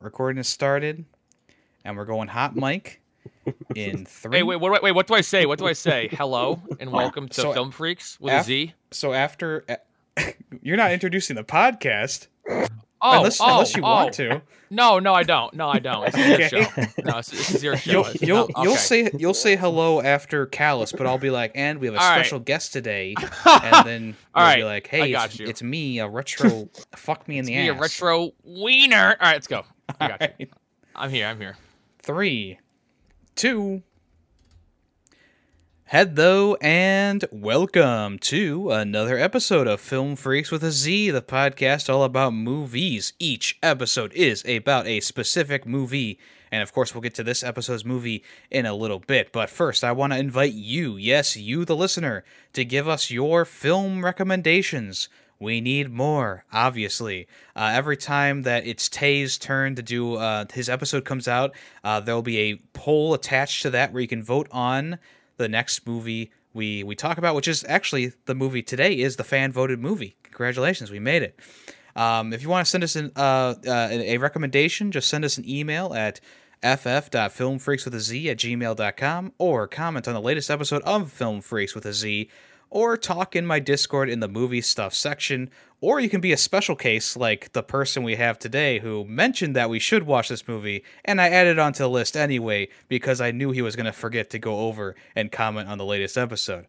recording has started, and we're going hot mic in three. Hey, wait, wait, wait, what do I say? What do I say? Hello and welcome to So, Film Freaks with af- a Z. So after, you're not introducing the podcast Oh, unless oh, unless you oh. want to. No, no, I don't. No, I don't. This is your show. No, this, is your show. You'll you'll no, you'll say you'll say hello after Callus, but I'll be like, and we have a All right. special guest today, and then All you'll be like, hey, it's, it's me, a retro. fuck me in It's the me, a ass. retro wiener. All right, let's go. I got you. Alright. I'm here. I'm here. Three, two. Hello and welcome to another episode of Film Freaks with a Z, the podcast all about movies. Each episode is about a specific movie, and of course, we'll get to this episode's movie in a little bit. But first, I want to invite you, yes, you, the listener, to give us your film recommendations. We need more, obviously. Uh, every time that it's Tay's turn to do uh, his episode comes out, uh, there'll be a poll attached to that where you can vote on the next movie we we talk about, which is actually the movie today is the fan voted movie. Congratulations, we made it. Um, if you want to send us an, uh, uh, a recommendation, just send us an email at ff.filmfreaks with a z at gmail.com or comment on the latest episode of Film Freaks with a Z or talk in my Discord in the movie stuff section, or you can be a special case like the person we have today who mentioned that we should watch this movie, and I added it onto the list anyway because I knew he was going to forget to go over and comment on the latest episode.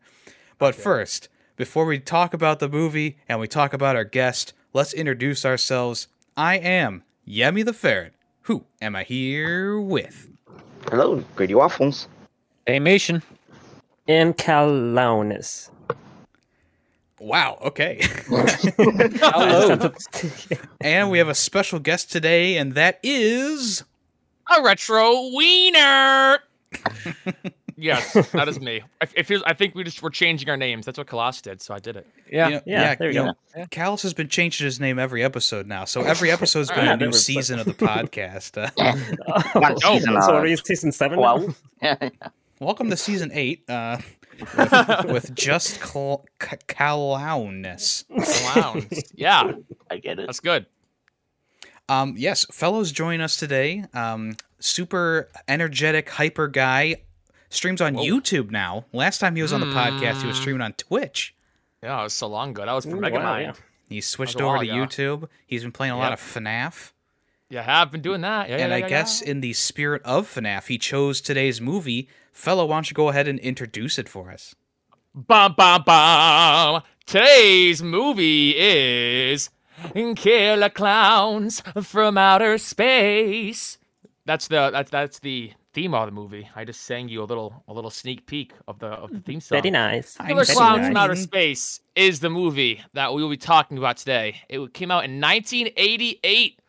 But first, before we talk about the movie and we talk about our guest, let's introduce ourselves. I am Yemi the Ferret. Who am I here with? Hello, Grady Waffles. Animation. and Calaunis. Wow, okay. Hello. and we have a special guest today, and that is. A retro wiener. yes, that is me. I, it feels, I think we just were changing our names. That's what Colossus did, so I did it. Yeah. you know- Yeah, there you you go. know, Callus has been changing his name every episode now, so every episode's been a new season of the podcast. Uh, One Oh, season, so are we season seven? now? twelve. welcome to season eight uh, with, with just cl- c- clownness. Clowns. yeah, I get it. that's good. Um, yes, fellows, join us today. Um, super energetic, hyper guy streams on Whoa. YouTube now. Last time he was on the podcast, he was Mm. streaming on Twitch. Yeah, it was so long ago. That was for Ooh, Megamind. wow, yeah. He switched over to ago. YouTube. He's been playing a lot of FNAF. Yeah, I have been doing that. Yeah, and yeah, I yeah, guess yeah. in the spirit of FNAF, he chose today's movie. Fellow, why don't you go ahead and introduce it for us? Bum, bum, bum. Today's movie is Killer Clowns from Outer Space. That's the that's that's the theme of the movie. I just sang you a little a little sneak peek of the of the theme song. Very nice. I'm Killer so Clowns from. Outer Space is the movie that we will be talking about today. It came out in 1988,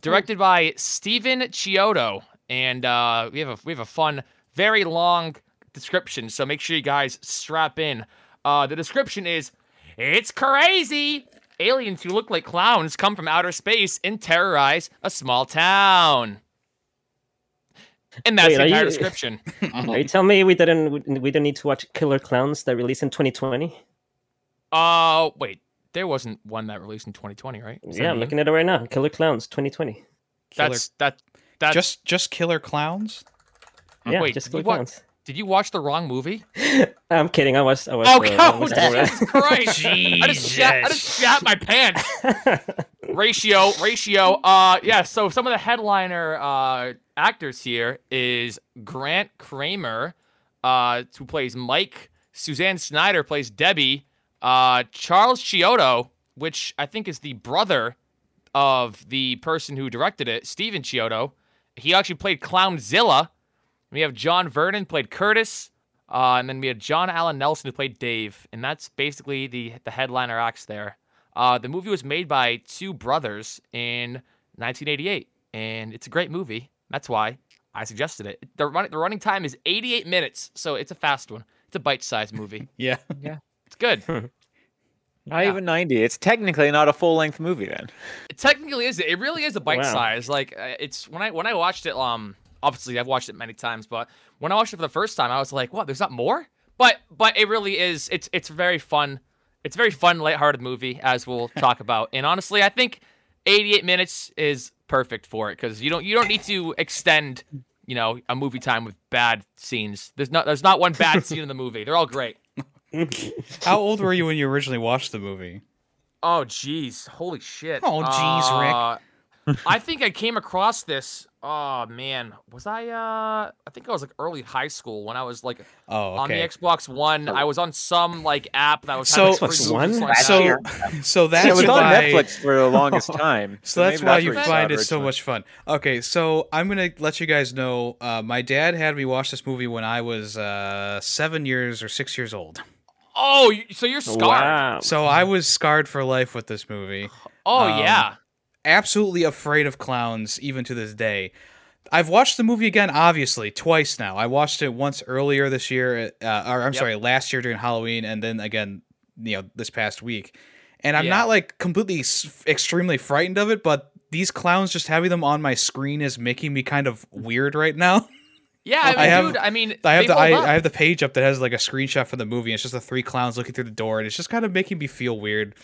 directed by Stephen Chiodo, and uh, we have a we have a fun, very long description. So make sure you guys strap in. Uh, the description is, "It's crazy." Aliens who look like clowns come from outer space and terrorize a small town. And that's Wait, the entire you- description. Are you telling me we didn't we we don't need to watch Killer Clowns that released in 2020? Uh, wait. There wasn't one that released in 2020, right? Is Yeah, I'm looking at it right now. Killer Clowns 2020. Killer, That's that. That's just just killer clowns. Yeah, Wait, just Killer wa- Clowns. Did you watch the wrong movie? I'm kidding. I was. I was. Oh, uh, God, was Jesus Christ! I just, shat, I just shat my pants. ratio, ratio. Uh, yeah. So some of the headliner uh actors here is Grant Cramer, uh, who plays Mike. Suzanne Snyder plays Debbie. Uh, Charles Chiodo, which I think is the brother of the person who directed it, Stephen Chiodo. He actually played Clownzilla. We have John Vernon played Curtis, uh, and then we had John Allen Nelson who played Dave, and that's basically the the headliner acts there. Uh, the movie was made by two brothers in 1988, and it's a great movie. That's why I suggested it. The run, the running time is 88 minutes, so it's a fast one. It's a bite-sized movie. Yeah, yeah. It's good. Not Yeah. even 90. It's technically not a full length movie then. It technically is. It really is a bite Wow. size. Like uh, it's when I when I watched it. Um, obviously I've watched it many times, but when I watched it for the first time, I was like, "What? There's not more?" But but it really is. It's it's very fun. It's a very fun, lighthearted movie, as we'll talk about. And honestly, I think 88 minutes is perfect for it because you don't you don't need to extend you know a movie time with bad scenes. There's not there's not one bad scene in the movie. They're all great. How old were you when you originally watched the movie? Oh jeez, holy shit. Oh, jeez, Rick. Uh, I think I came across this. Oh man, was I? uh I think I was like early high school when I was like Oh, on the. Xbox One. I was on some like app that was So- having free Xbox One? like So, that. so that's it was on. Netflix for the longest time. So that's maybe why you find it it so much fun. Okay, so I'm gonna let you guys know. Uh, my dad had me watch this movie when I was uh, seven years or six years old. Oh, so you're scarred. Wow. So I was scarred for life with this movie. Oh Um, yeah. Absolutely afraid of clowns, even to this day. I've watched the movie again, obviously, twice now. I watched it once earlier this year, uh, or I'm Yep. sorry, last year during Halloween, and then again, you know, this past week. And I'm Yeah. not like completely s- extremely frightened of it, but these clowns just having them on my screen is making me kind of weird right now. Yeah, I mean, I have- dude. I mean, I have they the I. I have the page up that has like a screenshot from the movie. It's just the three clowns looking through the door, and it's just kind of making me feel weird.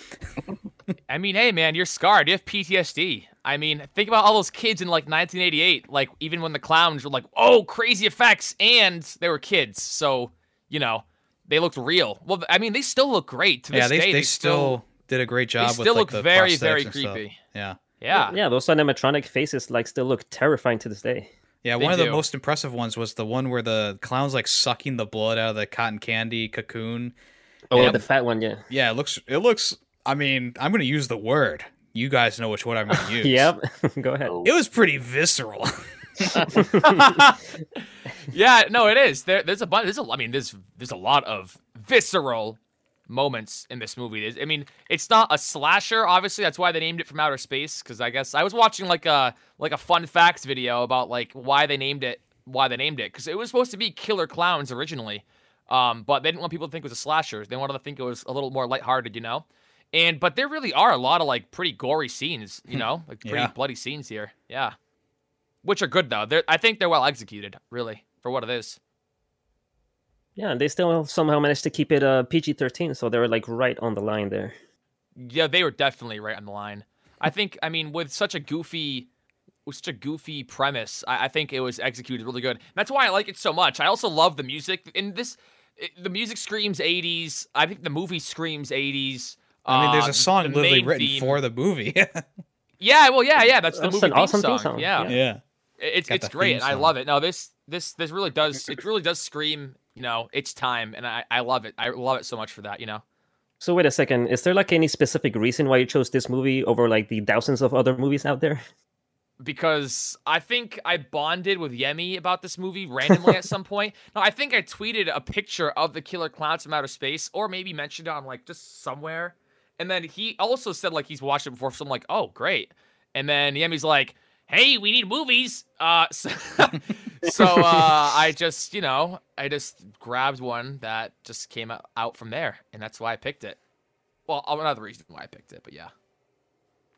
I mean, hey, man, you're scarred. You have PTSD. I mean, think about all those kids in like 1988. Like, even when the clowns were like, "Oh, crazy effects," and they were kids, so you know they looked real. Well, I mean, they still look great to this yeah, they day. they, still, did a great job. with, still like, look the very, very and stuff. creepy. Yeah. yeah. yeah, those animatronic faces like still look terrifying to this day. Yeah, They one of the most impressive ones was the one where the clown's like sucking the blood out of the cotton candy cocoon. Oh, yeah, the fat one, yeah. Yeah, it looks it looks I mean, I'm gonna use the word. You guys know which one I'm gonna use. Yep. Go ahead. Oh, It was pretty visceral. yeah, no, it is. There, there's a bunch. There's a. I mean, there's there's a lot of visceral moments in this movie. I mean, it's not a slasher. Obviously, that's why they named it from outer space. Because I guess I was watching like a like a fun facts video about like why they named it, why they named it. Because it was supposed to be Killer Clowns originally, um, but they didn't want people to think it was a slasher. They wanted to think it was a little more lighthearted, you know. And but there really are a lot of like pretty gory scenes, you know, like pretty Yeah. bloody scenes here. Yeah which are good though. They're, I think they're well executed, really, for what it is. Yeah, they still somehow managed to keep it uh, PG 13, so they were like right on the line there. Yeah, they were definitely right on the line. I think, I mean, with such a goofy, with such a goofy premise, I, I think it was executed really good. That's why I like it so much. I also love the music in this. It, the music screams '80s. I think the movie screams '80s. I mean, there's a song the literally written theme- for the movie. Yeah, well, yeah, yeah. That's the That's movie an theme awesome theme song. song, Yeah, yeah. yeah. it's Got it's great. and I love it. No, this this this really does it really does scream. You know, it's time, and I I love it. I love it so much for that. You know. So wait a second, is there like any specific reason why you chose this movie over like the thousands of other movies out there? because I think I bonded with Yemi about this movie randomly at some point. No, I think I tweeted a picture of the killer clowns from outer space, or maybe mentioned it on like just somewhere. And then he also said like he's watched it before, so I'm like, oh great. And then Yemi's like, hey, we need movies. Uh, so, so uh, I just you know I just grabbed one that just came out- out from there, and that's why I picked it. Well, another reason why I picked it, but yeah.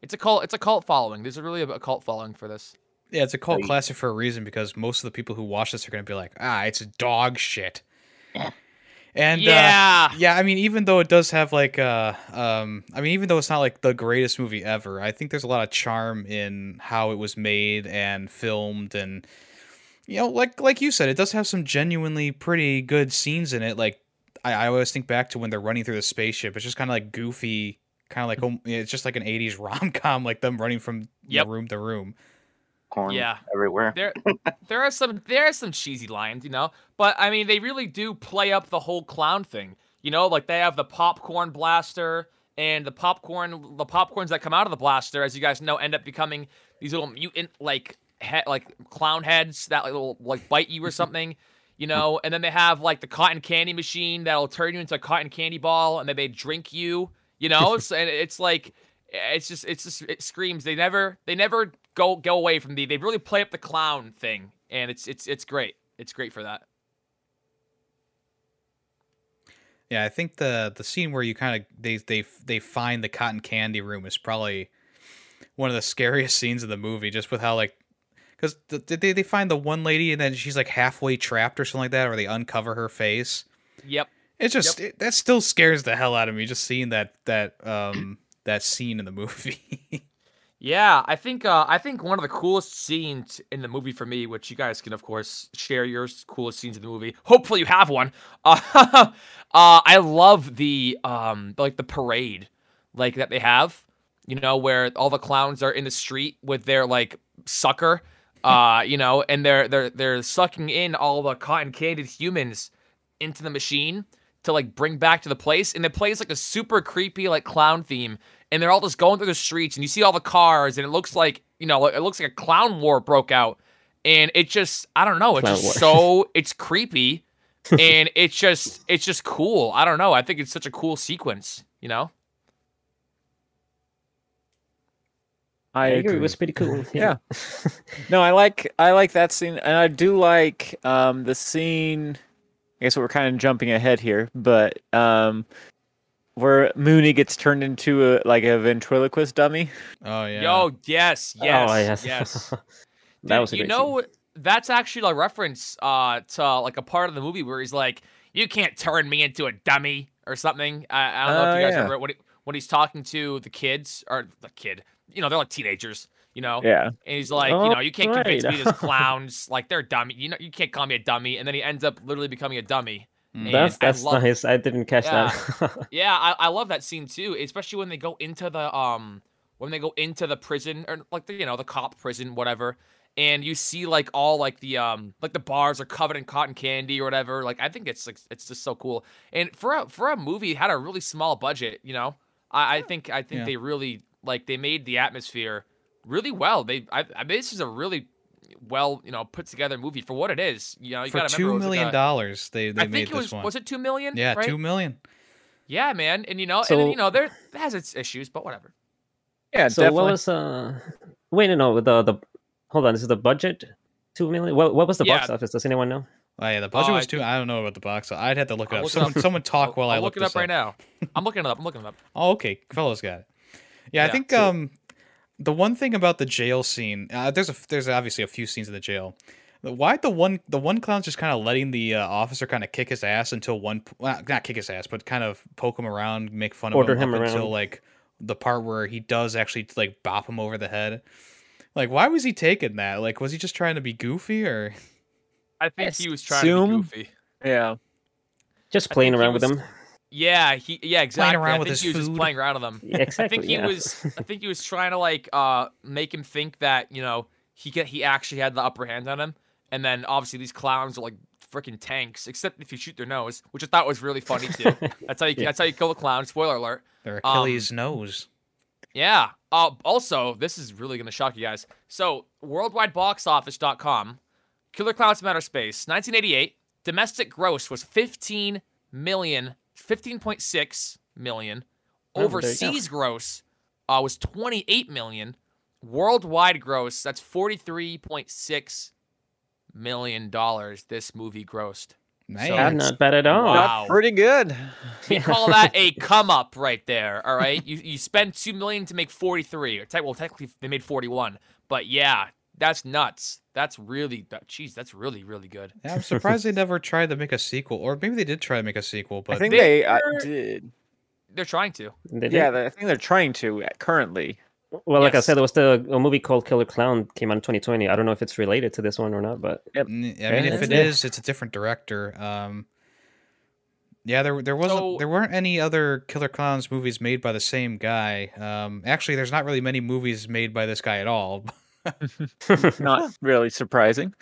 It's a cult. It's a cult following. There's a really a cult following for this. Yeah, it's a cult Right. classic for a reason because most of the people who watch this are going to be like, ah, it's dog shit. Yeah. And uh, yeah, yeah, I mean, even though it does have like, uh, um, I mean, even though it's not like the greatest movie ever, I think there's a lot of charm in how it was made and filmed, and you know, like like you said, it does have some genuinely pretty good scenes in it. Like I, I always think back to when they're running through the spaceship. It's just kind of like goofy, kind of like um, it's just like an '80s rom com, like them running from Yep. room to room. Corn Yeah. everywhere. there there are some there are some cheesy lines, you know, but I mean they really do play up the whole clown thing. You know, like they have the popcorn blaster and the popcorn the popcorns that come out of the blaster, as you guys know, end up becoming these little mutant like he- like clown heads that like, little like bite you or something. You know, and then they have like the cotton candy machine that'll turn you into a cotton candy ball, and then they drink you. You know, so, and it's like it's just it's just it screams they never they never go go away from the they really play up the clown thing and it's it's it's great it's great for that Yeah, I think the the scene where you kind of they they they find the cotton candy room is probably one of the scariest scenes of the movie, just with how like because they they find the one lady and then she's like halfway trapped or something like that, or they uncover her face. yep It just it, that still scares the hell out of me just seeing that that um that scene in the movie. Yeah, I think uh, I think one of the coolest scenes in the movie for me, which you guys can of course share your coolest scenes in the movie. Hopefully you have one. Uh, uh, I love the um like the parade, like that they have. You know where all the clowns are in the street with their like sucker, uh, you know, and they're they're they're sucking in all the cotton candied humans into the machine to like bring back to the place, and it plays like a super creepy like clown theme and they're all just going through the streets and you see all the cars and it looks like you know it looks like a clown war broke out and it just i don't know it's Clown just war. so it's creepy and it's just it's just cool i don't know i think it's such a cool sequence you know I agree. agree. It was pretty cool. Yeah. No, I like I like that scene, and I do like um the scene. I guess we're kind of jumping ahead here, but um, where Mooney gets turned into a like a ventriloquist dummy. Oh yeah. yo yes yes oh, yes. yes that Dude, was a you great know that's actually a reference uh to like a part of the movie where he's like you can't turn me into a dummy or something i, I don't know if Oh, you guys yeah. remember when, he, when he's talking to the kids or the kid you know they're like teenagers you know Yeah, and he's like you Oh, know you can't convince me this clowns like they're dummy you know you can't call me a dummy and then he ends up literally becoming a dummy Mm. scene. That's I that's love- nice. I didn't catch Yeah. that. yeah, I, I love that scene too, especially when they go into the um when they go into the prison or like the you know the cop prison whatever, and you see like all like the um like the bars are covered in cotton candy or whatever. Like I think it's like it's just so cool. And for a for a movie it had a really small budget, you know. I, I think I think Yeah. they really like they made the atmosphere really well. They I, I mean this is a really well you know put together movie for what it is. You know you For gotta two remember it was like million a- dollars, they they I made think it this was one. was it two million? yeah, right? two million. Yeah, man, and you know, and So- you know, there has its issues, but whatever. yeah, so definitely. what was uh? Wait, no, no. The the hold on. This is the budget. Two million. What what was the box office? Does anyone know? Oh yeah, the budget Oh, was I two. I don't know about the box. So I'd have to look it I'll up. look it Someone, up. someone talk while I'll I look look it up this right now. I'm looking it up. I'm looking it up. Oh, okay. Fellows got it. Yeah, I think so- um the one thing about the jail scene, uh, there's a there's obviously a few scenes in the jail. Why the one the one clown's just kind of letting the uh, officer kind of kick his ass until one well, not kick his ass, but kind of poke him around, make fun Order of him, him up until like the part where he does actually like bop him over the head. Like, why was he taking that? Like, was he just trying to be goofy or? I think he was trying to be assume- goofy. yeah, Just playing think he around with was- them. Yeah, he yeah exactly. Playing around I with think his he was just food. playing around with them. Yeah, exactly. I think he yeah. was. I think he was trying to like uh make him think that you know he get he actually had the upper hand on him, and then obviously these clowns are like freaking tanks, except if you shoot their nose, which I thought was really funny too. that's how you Yeah. that's how you kill a clown. Spoiler alert. Their Um, Achilles nose. Yeah. Uh, also, this is really going to shock you guys. So, worldwideboxoffice.com, Killer Clowns from Outer Space, 1988, domestic gross was 15 million, 15.6 million. Oh, there you go. Overseas gross uh, was 28 million. Worldwide gross, that's 43.6 million dollars this movie grossed. Man, so- not bad at all. Wow. Not pretty good. We call that a come up right there. All right, you you spend two million to make forty three. Or te- well, technically they made forty one, but yeah, that's nuts. That's really, that, geez, that's really really good. Yeah, I'm surprised they never tried to make a sequel, or maybe they did try to make a sequel, but I think they they, uh, did. They're trying to. They. Yeah, they- I think they're trying to uh, currently. Well, like I said, there was the a movie called Killer Clown came out in 2020. I don't know if it's related to this one or not, but N- I mean, Yeah, if it yeah. is, it's a different director. Um, yeah, there there wasn't So- there weren't any other Killer Clowns movies made by the same guy. Um, actually, there's not really many movies made by this guy at all. Not really surprising.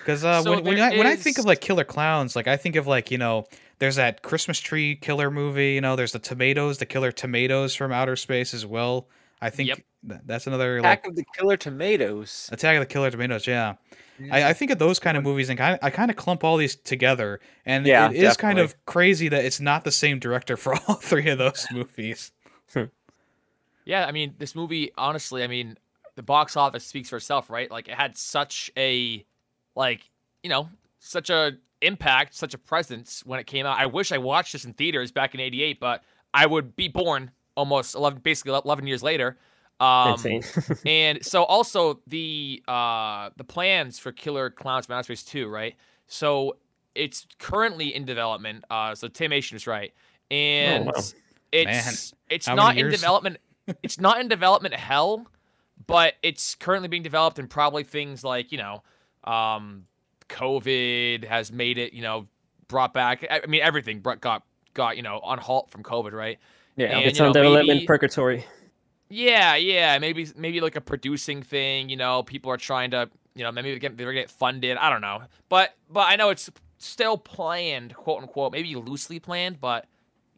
Because uh, So when when there I, when I think of like Killer Clowns, like I think of like you know, there's that Christmas tree killer movie. You know, there's the tomatoes, the killer tomatoes from outer space as well. I think Yep. th- that's another like Attack of the Killer Tomatoes. Attack of the Killer Tomatoes. Yeah. I, I think of those kind of movies and kind I kind of clump all these together, and Yeah, it is kind of crazy that it's not the same director for all three of those movies. Yeah, I mean, this movie, honestly, I mean, the box office speaks for itself, right? Like, it had such a, like, you know, such a impact, such a presence when it came out. I wish I watched this in theaters back in '88, but I would be born almost 11, basically 11 years later. Um, insane. and so also the uh the plans for Killer Clowns from Outer Space 2, right? So it's currently in development. Uh so Tim Asian is right. And wow. it's it's How not in development it's not in development hell, but it's currently being developed, and probably things like you know, um, COVID has made it you know brought back. I mean, everything brought, got got you know on halt from COVID, right? Yeah. And, it's you on know, development maybe- purgatory. Yeah, yeah, maybe maybe like a producing thing. You know, people are trying to, you know, maybe they get get funded. I don't know, but but I know it's still planned, quote unquote, maybe loosely planned. But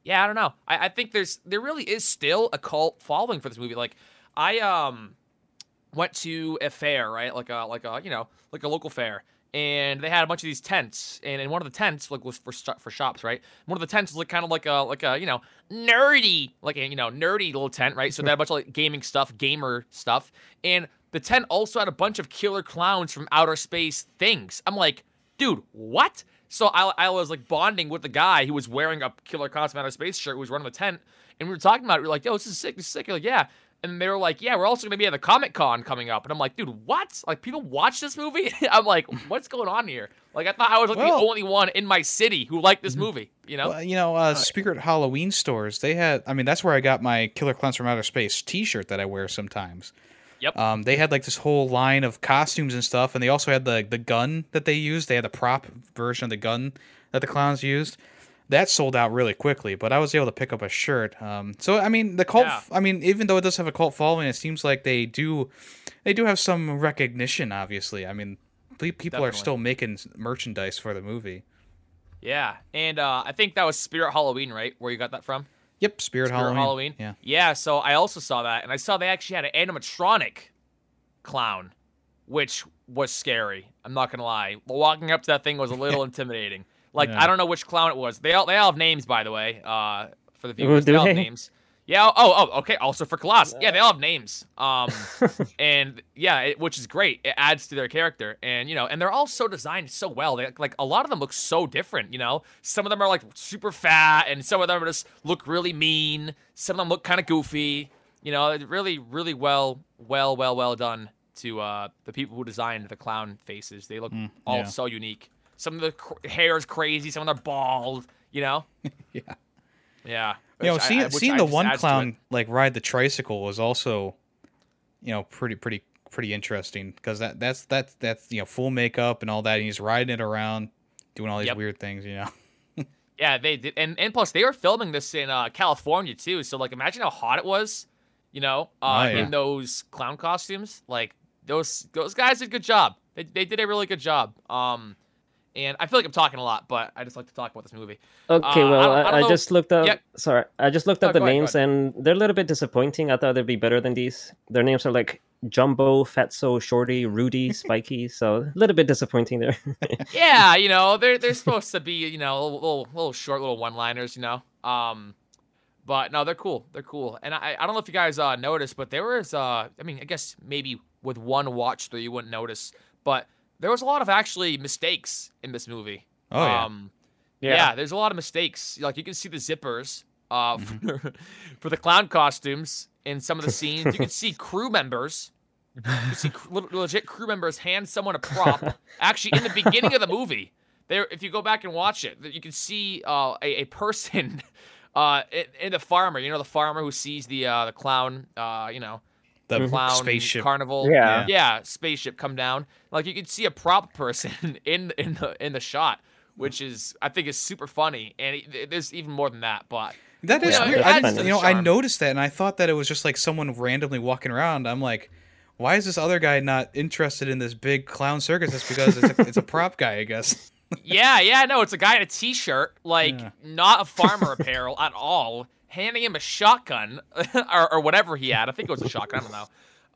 yeah, I don't know. I, I think there's there really is still a cult following for this movie. Like I um went to a fair, right? Like a like a you know like a local fair, and they had a bunch of these tents, and in one of the tents like was for for shops, right? One of the tents was like kind of like a like a you know nerdy like a you know nerdy little tent, right? So they had a bunch of like gaming stuff, gamer stuff, and the tent also had a bunch of killer clowns from outer space things. I'm like, dude, what? So I, I was like bonding with the guy who was wearing a killer from outer space shirt, who was running the tent, and we were talking about it. We were like, yo, this is sick, this is sick. Like, yeah. And they were like, yeah, we're also gonna be at the Comic Con coming up. And I'm like, dude, what? Like, people watch this movie? I'm like, what's going on here? Like, I thought I was like Well- the only one in my city who liked this movie. You know? Well, you know, uh, Spirit Halloween stores, they had, I mean, that's where I got my Killer Clowns from Outer Space t shirt that I wear sometimes. Yep. Um, they had like this whole line of costumes and stuff, and they also had the, the gun that they used. They had the prop version of the gun that the clowns used. That sold out really quickly, but I was able to pick up a shirt. Um, so I mean, the cult. Yeah. I mean, even though it does have a cult following, it seems like they do, they do have some recognition. Obviously, I mean, pe- people are still making merchandise for the movie. Yeah. And uh, I think that was Spirit Halloween, right? Where you got that from? Yep, Spirit, Spirit Halloween. Halloween. Yeah. Yeah, so I also saw that, and I saw they actually had an animatronic clown, which was scary. I'm not gonna lie. Walking up to that thing was a little intimidating. Like Yeah. I don't know which clown it was. They all they all have names, by the way. Uh, for the viewers, do they all have names. Yeah. Oh, oh, okay. Also for Colossus. Yeah, they all have names. Um, and yeah, it, which is great. It adds to their character, and you know, and they're all so designed so well. They like a lot of them look so different. You know, some of them are like super fat, and some of them just look really mean. Some of them look kind of goofy. You know, it's really, really well, well, well, well done to uh, the people who designed the clown faces. They look all yeah. so unique. Some of the cr- hair is crazy. Some of them are bald. You know. Yeah. Yeah. You know, seeing I- seeing the one adds to it. clown like ride the tricycle was also, you know, pretty pretty pretty interesting because that that's that's that's you know full makeup and all that. And he's riding it around, doing all these Yep. weird things. You know. Yeah, they did, and and plus they were filming this in uh, California too. So like, imagine how hot it was, you know, uh, Oh, yeah. in those clown costumes. Like those those guys did a good job. They they did a really good job. Um, and I feel like I'm talking a lot, but I just like to talk about this movie. Okay, Uh, I well, don't- I I, don't I, just looked up. Yep. Sorry, I just looked up the ahead, names, and they're a little bit disappointing. I thought they'd be better than these. Their names are like Jumbo, Fatso, Shorty, Rudy, Spiky. so a little bit disappointing there. yeah, you know, they're they're supposed to be, you know, little little, little short little one-liners, you know. Um but no, they're cool. They're cool. And I I don't know if you guys uh noticed, but there was uh I mean, I guess maybe with one watch through you wouldn't notice, but there was a lot of actually mistakes in this movie. Oh yeah. Um yeah. there's a lot of mistakes. Like you can see the zippers uh for, for the clown costumes in some of the scenes. You can see crew members you see cr- legit crew members hand someone a prop. Actually, in the beginning of the movie, there, if you go back and watch it, you can see uh, a, a person, uh, in, in the farmer. You know, the farmer who sees the uh, the clown. Uh, you know, the clown spaceship. carnival. Yeah. yeah, spaceship come down. Like you can see a prop person in in the in the shot, which is I think is super funny. And it, there's even more than that, but That is Yeah, weird. I adds didn't, to you the know, I noticed that, and I thought that it was just like someone randomly walking around. I'm like, why is this other guy not interested in this big clown circus? It's because it's a, it's a prop guy, I guess. yeah, yeah, no, it's a guy in a t-shirt, like Yeah. not a farmer apparel at all, handing him a shotgun or, or whatever he had. I think it was a shotgun. I don't know.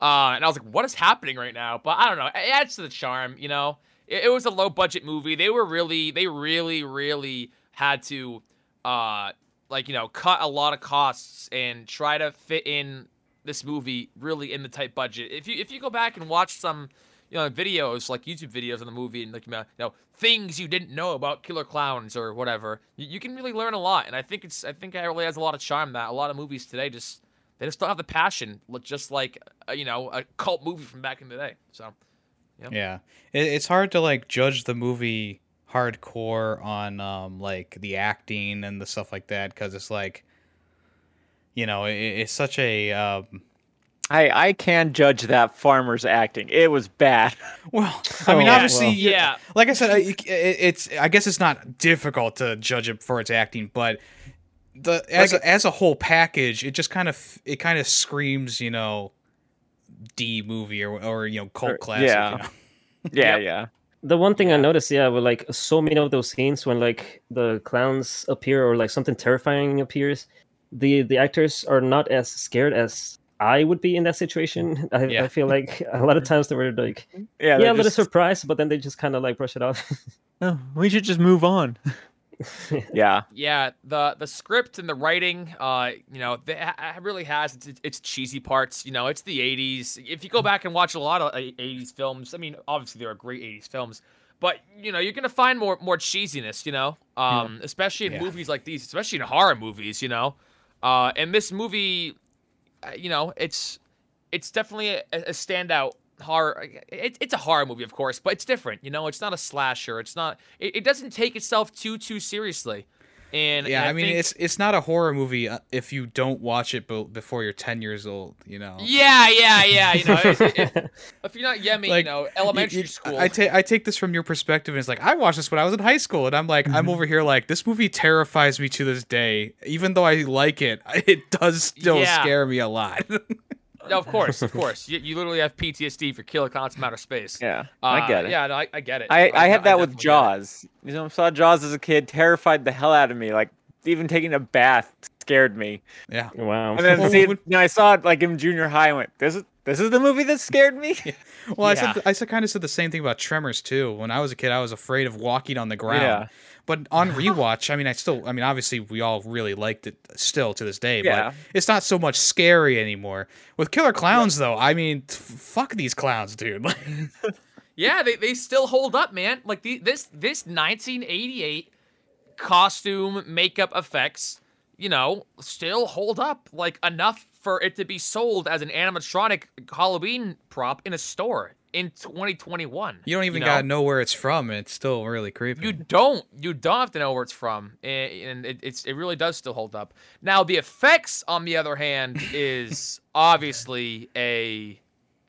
Uh, and I was like, what is happening right now? But I don't know. It adds to the charm, you know. It, it was a low budget movie. They were really, they really, really had to, uh, like you know, cut a lot of costs and try to fit in this movie really in the tight budget. If you if you go back and watch some you know videos like YouTube videos on the movie and like you know things you didn't know about killer clowns or whatever, you, you can really learn a lot. And I think it's I think it really has a lot of charm that a lot of movies today just they just don't have the passion, just like uh, you know a cult movie from back in the day. So Yeah, it, it's hard to like judge the movie hardcore on um like the acting and the stuff like that because it's like, you know, it, it's such a um, I I can judge that farmer's acting. It was bad. Well, I mean, Oh, obviously, well. Yeah. like I said, it, it's. I guess it's not difficult to judge it for its acting, but the as Like- a, as a whole package, it just kind of it kind of screams, you know, D movie or or you know cult Or- classic. yeah. you know? Yeah, Yep. yeah. The one thing I noticed, yeah, with like so many of those scenes when like the clowns appear or like something terrifying appears, the the actors are not as scared as I would be in that situation. I, Yeah. I feel like a lot of times they were like, Yeah, yeah, they're a little just- surprised, but then they just kind of like brush it off. "Oh, we should just move on. yeah. Yeah, the the script and the writing, uh, you know, the, it really has its, its cheesy parts. You know, it's the '80s. If you go back and watch a lot of uh, '80s films, I mean, obviously there are great '80s films, but you know, you're gonna find more more cheesiness. You know, um, especially in Yeah. movies like these, especially in horror movies. You know, uh, and this movie, Uh, you know, it's it's definitely a, a standout horror. It, it's a horror movie, of course, but it's different. You know, it's not a slasher. It's not. It, it doesn't take itself too too seriously. And Yeah, and I, mean, think- it's it's not a horror movie uh, if you don't watch it before you're ten years old. You know. Yeah, yeah, yeah. You know, if, if, if you're not yummy, Like, you know, You- elementary you- school. I take I take this from your perspective, and it's like I watched this when I was in high school, and I'm like Mm-hmm. I'm over here like this movie terrifies me to this day, even though I like it. It does still Yeah. scare me a lot. No, of course, of course. You, you literally have PTSD for Killer Clowns from Outer Space. Yeah. Uh, I get it. Yeah, no, I, I get it. I, I had that with definitely get it. Jaws. You know, I saw Jaws as a kid, terrified the hell out of me. Like even taking a bath scared me. yeah. wow. And then Well, see, would- you know, I saw it like in junior high and went, "This is this is the movie that scared me." Well, I said I said kind of said the same thing about Tremors too. When I was a kid, I was afraid of walking on the ground. Yeah. But on rewatch, I mean, I still, I mean, obviously, we all really liked it still to this day. Yeah. But it's not so much scary anymore. With Killer Clowns, though, I mean, f- fuck these clowns, dude. Yeah, they, they still hold up, man. Like the, this this 1988 costume makeup effects, you know, still hold up like enough for it to be sold as an animatronic Halloween prop in a store in 2021. you don't even know? gotta know where it's from, and it's still really creepy. You don't. You don't have to know where it's from, and it, it's it really does still hold up. Now the effects, on the other hand, is obviously a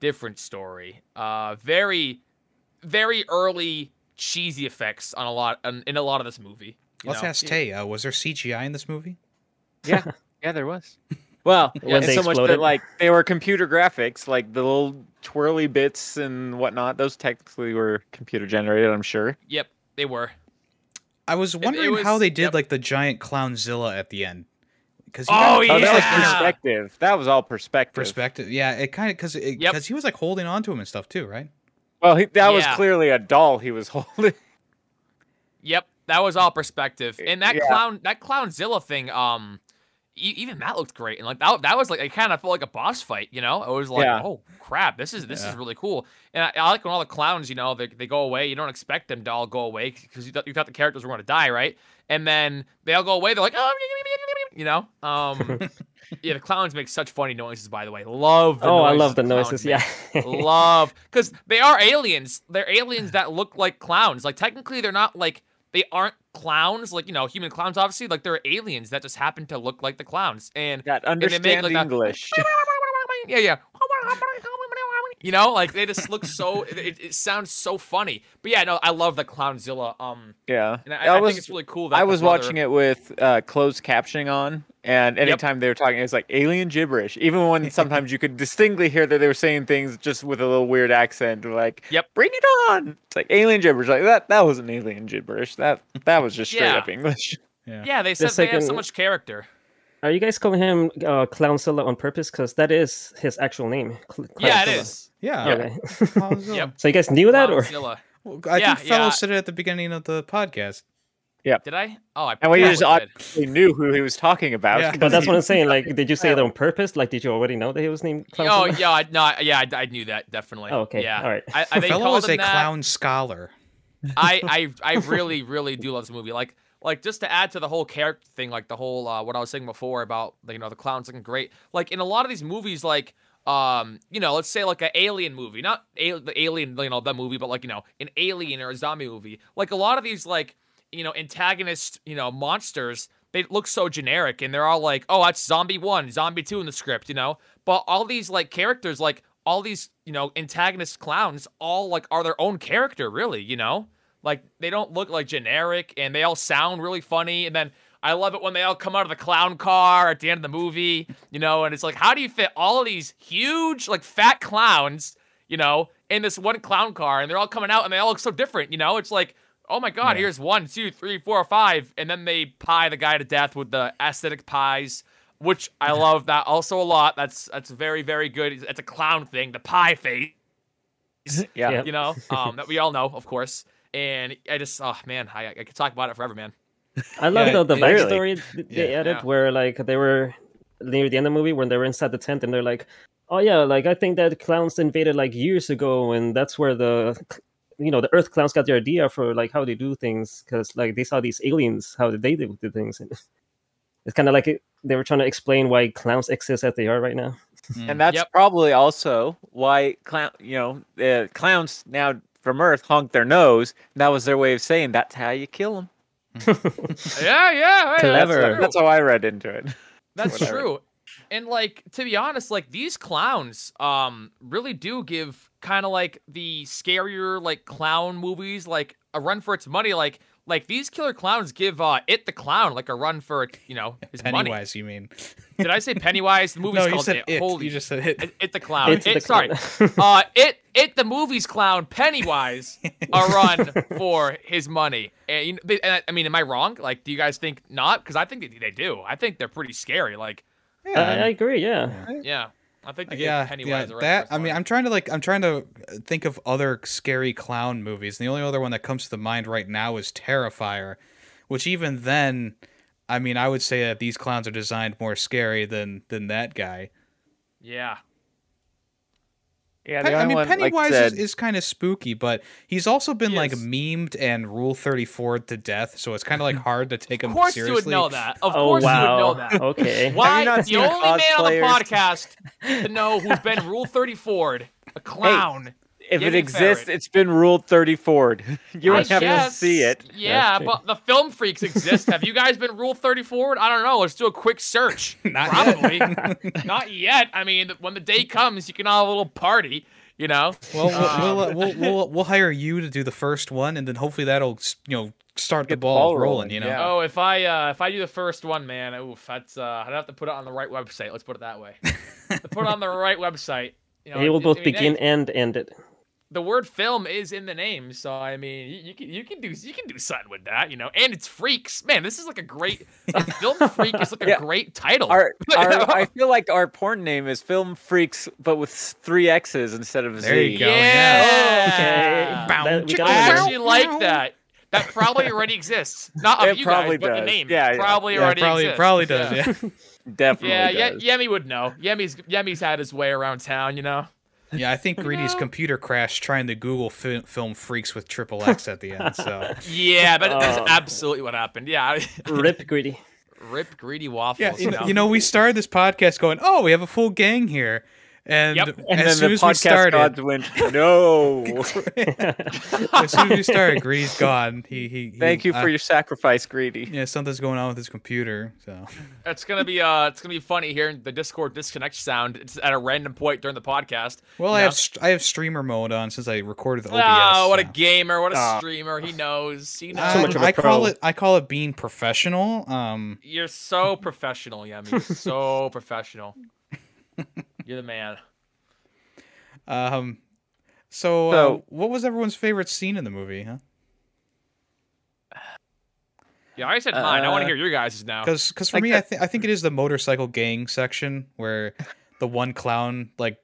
different story. Uh, very, very early cheesy effects on a lot in, in a lot of this movie. you Let's know? ask Tay. Uh, was there CGI in this movie? yeah, yeah, there was. Well, When and they so much that like they were computer graphics, like the little twirly bits and whatnot. Those technically were computer generated, I'm sure. Yep, they were. I was it wondering how they did yep. like the giant clownzilla at the end. Because Oh, Oh, that was Yeah. perspective. That was all perspective. perspective. Yeah, it kind of because because Yep. he was like holding on to him and stuff too, right? Well, he, that was clearly a doll he was holding. Yep, that was all perspective. And that Yeah. clown, that clownzilla thing, um, even that looked great. And like that, that was like it kind of felt like a boss fight. You know, it was like, Yeah. oh crap, this is this Yeah. is really cool. And I, I like when all the clowns, you know, they, they go away. You don't expect them to all go away because you thought you thought the characters were going to die, right? And then they all go away. They're like, oh, you know, um, yeah. The clowns make such funny noises, by the way. Love. The oh, I love the clowns noises. Yeah. love because they are aliens. They're aliens that look like clowns. Like technically, they're not like they aren't clowns. Like you know, human clowns. Obviously, like they're aliens that just happen to look like the clowns. And That they make, understand like, English. yeah, yeah. You know, like they just look so. It, it sounds so funny. But yeah, no, I love the Clownzilla. Um, yeah, and I, I I was think it's really cool. That I was brother- watching it with uh, closed captioning on, and anytime they were talking, it was like alien gibberish. Even when sometimes you could distinctly hear that they were saying things just with a little weird accent, like Yep. bring it on." It's like alien gibberish. Like that. That wasn't alien gibberish. That that was just straight Yeah. up English. Yeah, they said The they have so much character. Are you guys calling him uh, Clownzilla on purpose? Because that is his actual name. Cl- Yeah, it Clownzilla. is. Yeah. Okay. Clownzilla. Yep. so you guys knew that, or Well, I Yeah, think fellow yeah. said it at the beginning of the podcast. Yeah. Did I? Oh, I. And we probably just obviously knew who he was talking about. Yeah. but that's what I'm saying. Like, did you say it on purpose? Like, did you already know that he was named Oh Clownzilla? yeah, I, no, I- yeah, I, I knew that definitely. Oh, okay, Yeah. all right. I, I, fellow called is a that. clown scholar. I, I, I really, really do love this movie. Like, like just to add to the whole character thing, like the whole uh, what I was saying before about you know the clowns looking great. Like in a lot of these movies, like um, you know, let's say like an alien movie, not a- the alien, you know, the movie, but like you know, an alien or a zombie movie. Like a lot of these, like you know, antagonist, you know, monsters, they look so generic and they're all like, oh, that's zombie one, zombie two in the script, you know. But all these like characters, like all these you know antagonist clowns, all like are their own character, really, you know. Like they don't look like generic and they all sound really funny. And then I love it when they all come out of the clown car at the end of the movie, you know, and it's like, how do you fit all of these huge, like fat clowns, you know, in this one clown car? And they're all coming out and they all look so different, you know? It's like, oh my God, Yeah. here's one, two, three, four, five. And then they pie the guy to death with the aesthetic pies. Which I love that also a lot. That's that's very very good. It's a clown thing, the pie face yeah. Yeah. you know, um, that we all know, of course. And I just, oh man, I, I could talk about it forever, man. I love Yeah, the, the backstory th- they Yeah. added Yeah. where like they were near the end of the movie when they were inside the tent and they're like, oh yeah, like I think that clowns invaded like years ago and that's where the you know the Earth clowns got their idea for like how they do things because like they saw these aliens how did they do do things and it's kind of like it, they were trying to explain why clowns exist as they are right now. Mm. And that's Yep. probably also why clown, you know, uh, clowns now from Earth honk their nose. And that was their way of saying that's how you kill them. Yeah, yeah, hey, Clever. That's. That's how I read into it. That's Whatever. true. And like to be honest, like these clowns um really do give kind of like the scarier like clown movies like a run for its money like like these killer clowns give uh it the clown like a run for you know his money. Pennywise, you mean? Did I say Pennywise? The movie's no, you called said it. it. Holy You just said it. it, it the clown. It- the sorry. clown. uh it it the movie's clown Pennywise a run for his money. And, you know, they, and I- I mean, am I wrong? Like, do you guys think not? Because I think they, they do. I think they're pretty scary. Like, Yeah, I, I agree, yeah. yeah, I think they give yeah, Pennywise yeah. a That I mean. I'm trying to like, I'm trying to think of other scary clown movies. And the only other one that comes to the mind right now is Terrifier, which even then, I mean, I would say that these clowns are designed more scary than than that guy. yeah, Yeah, Pen- the I only mean, one, like Pennywise said, is, is kind of spooky, but he's also been He like is. memed and Rule 34 to death, so it's kind of like hard to take him seriously. of course seriously. you would know that. Of oh course wow. you would know that. Okay. Why not the only man on the podcast to know who's been Rule 34'd, a clown. If it exists, Ferret. it's been ruled 34. You I don't have to see it. Yeah, but the film freaks exist. Have you guys been ruled 34'd? I don't know. Let's do a quick search. Not Probably. Not yet. I mean, when the day comes, you can all have a little party, you know? Well, we'll, Um, we'll, uh, we'll, we'll we'll hire you to do the first one, and then hopefully that'll you know start the Get the ball, ball rolling. rolling, You know. yeah. Oh, if I uh, if I do the first one, man, oof, that's uh, I'd have to put it on the right website. Let's put it that way. put it on the right website. You know, It will I both mean, begin and end it. The word film is in the name, so I mean, you, you can you can do you can do something with that, you know. And it's freaks, man. This is like a great film freak is like a Yeah. great title. Our, our, I oh. feel like our porn name is Film Freaks, but with three X's instead of a Z. There you go. Yeah. Okay. That- we chicka, got I it. actually like that. That probably already exists. Not of It you probably guys, but the name Yeah, yeah. probably Yeah, already probably exists. probably does. Yeah. Definitely. Yeah, does. yeah, Yemi would know. Yemi's Yemi's had his way around town, you know. Yeah. I think Greedy's No. computer crashed trying to Google fi- film freaks with triple X at the end. So Yeah, but that's Oh. absolutely what happened. Yeah, Rip greedy. rip greedy waffles. yeah, you know, know? you know, we started this podcast going, oh, we have a full gang here, and Yep. And as then soon the as we podcast started, gods went, no. as soon as we started, Greedy's gone. He he. he Thank you uh, for your sacrifice, Greedy. Yeah, something's going on with his computer. So it's gonna be uh, it's gonna be funny hearing the Discord disconnect sound. It's at a random point during the podcast. well, I know? have st- I have streamer mode on since I recorded the OBS. Oh, what a gamer! What a Ah. streamer! He knows. He knows. Too much of a I call it I call it being professional. Um, You're so professional, Yemi. You're so professional. You're the man. um, so, uh, what was everyone's favorite scene in the movie? Huh? Yeah, I said mine. I want to Uh, hear your guys' now. Because for Like me, the- I think I think it is the motorcycle gang section where the one clown like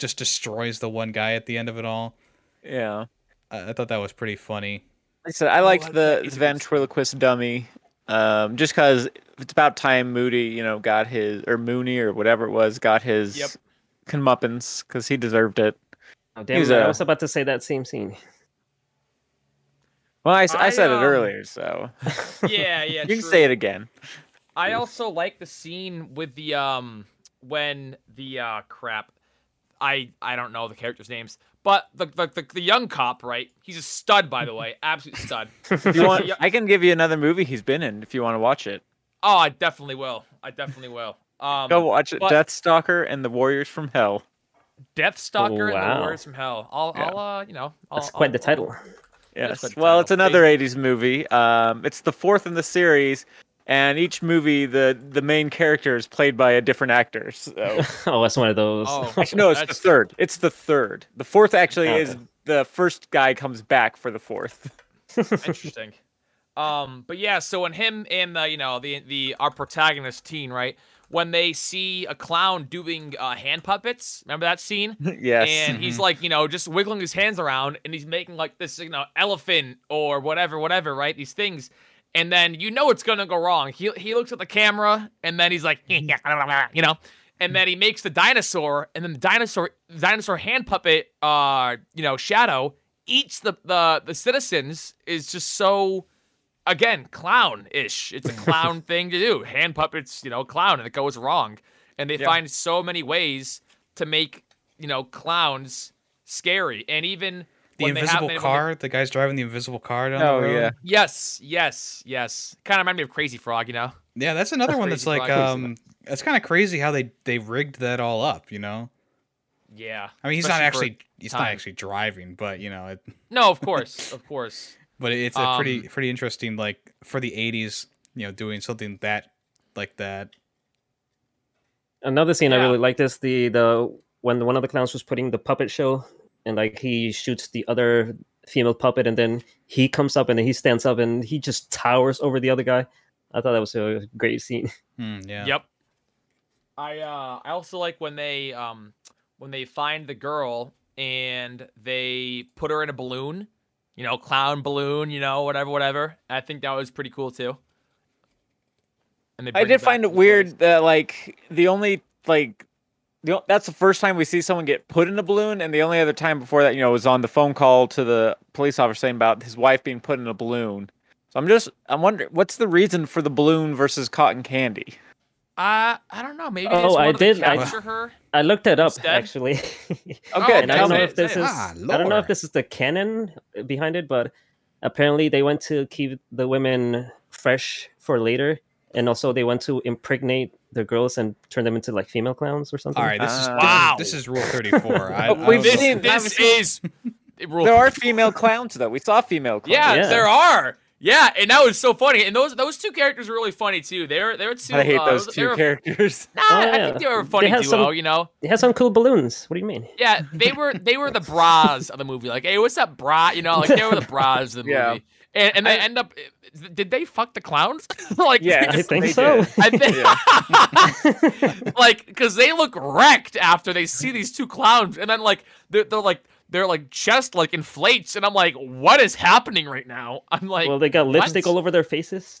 just destroys the one guy at the end of it all. Yeah. I, I thought that was pretty funny. Like I said, I liked that- the that is a ventriloquist dummy. Um, just because it's about time Moody, you know, got his or Mooney or whatever it was, got his Yep. Comeuppance because he deserved it. Oh, damn, it, I a- was about to say that same scene. Well, I said um, it earlier, so yeah, yeah. you can say it again. I also like the scene with the um when the uh crap. I I don't know the characters' names, but the the, the, the young cop, right? He's a stud, by the way, absolute stud. You want, I can give you another movie he's been in if you want to watch it. Oh, I definitely will. I definitely will. Um, Go watch it. but- Deathstalker and the Warriors from Hell. Deathstalker and wow. the Warriors from Hell. I'll, Yeah. I'll, uh, you know, I'll, That's quite I'll- the title. Yes. quite the Well, title. it's another '80s movie. Um, it's the fourth in the series, and each movie, the the main character is played by a different actor. So oh, that's one of those. Oh. actually, no, it's the third. It's the third. The fourth actually is the first guy comes back for the fourth. Interesting. Um, but yeah, so when him and the you know the the our protagonist teen right when they see a clown doing uh, hand puppets, remember that scene? yes. And he's like you know just wiggling his hands around and he's making like this you know elephant or whatever whatever right these things. And then you know it's gonna go wrong. He he looks at the camera and then he's like, you know, and then he makes the dinosaur, and then the dinosaur dinosaur hand puppet, uh, you know, shadow eats the the the citizens is just so again clown-ish. It's a clown thing to do. Hand puppets, you know, clown, and it goes wrong, and they Yeah. find so many ways to make you know clowns scary, and even The when they have- invisible they- car. The guy's driving the invisible car down oh the road. yeah. Yes, yes, yes. Kind of remind me of Crazy Frog, you know. Yeah, that's another That's one that's like frog. um it's kind of crazy how they they rigged that all up, you know. Yeah. I mean, he's not Especially for actually he's not actually driving, but you know, it, No, of course, of course. But it's a pretty Um, pretty interesting like for the 80s, you know, doing something that like that. Another scene I really like is the the when one of the clowns was putting the puppet show, and like he shoots the other female puppet, and then he comes up and then he stands up and he just towers over the other guy. I thought that was a great scene. Hmm, yeah. Yep. I uh I also like when they um when they find the girl and they put her in a balloon, you know, clown balloon, you know, whatever, whatever. I think that was pretty cool too. And they I did find it weird place. that like the only like the, o- that's the first time we see someone get put in a balloon, and the only other time before that, you know, was on the phone call to the police officer saying about his wife being put in a balloon. So I'm just I'm wondering what's the reason for the balloon versus cotton candy. Uh, I don't know. Maybe Oh, I did- to I- capture her. I looked it up Instead? actually. Okay, and I don't know me. if this is. Ah, I don't know if this is the canon behind it, but apparently they went to keep the women fresh for later, and also they went to impregnate the girls and turn them into like female clowns or something. All right, this is, this Wow. is this is rule 34. I, But I we've was- This, seen- this is rule There are female clowns though. We saw female clowns. Yeah, Yeah. there are. Yeah, and that was so funny. And those those two characters were really funny too. They're they're two. I hate uh, those two were- characters. Nah, Oh, I think they were a funny duo. some- You know. They had some cool balloons. What do you mean? Yeah, they were they were the bras of the movie. Like, hey, what's up, bra? You know, like they were the bras of the movie. Yeah. And, and they I- end up. Did they fuck the clowns? like, yeah, I think so. did. I think, like, because they look wrecked after they see these two clowns, and then like they're, they're like their like chest like inflates, and I'm like, what is happening right now? I'm like, well, they got lipstick what? all over their faces.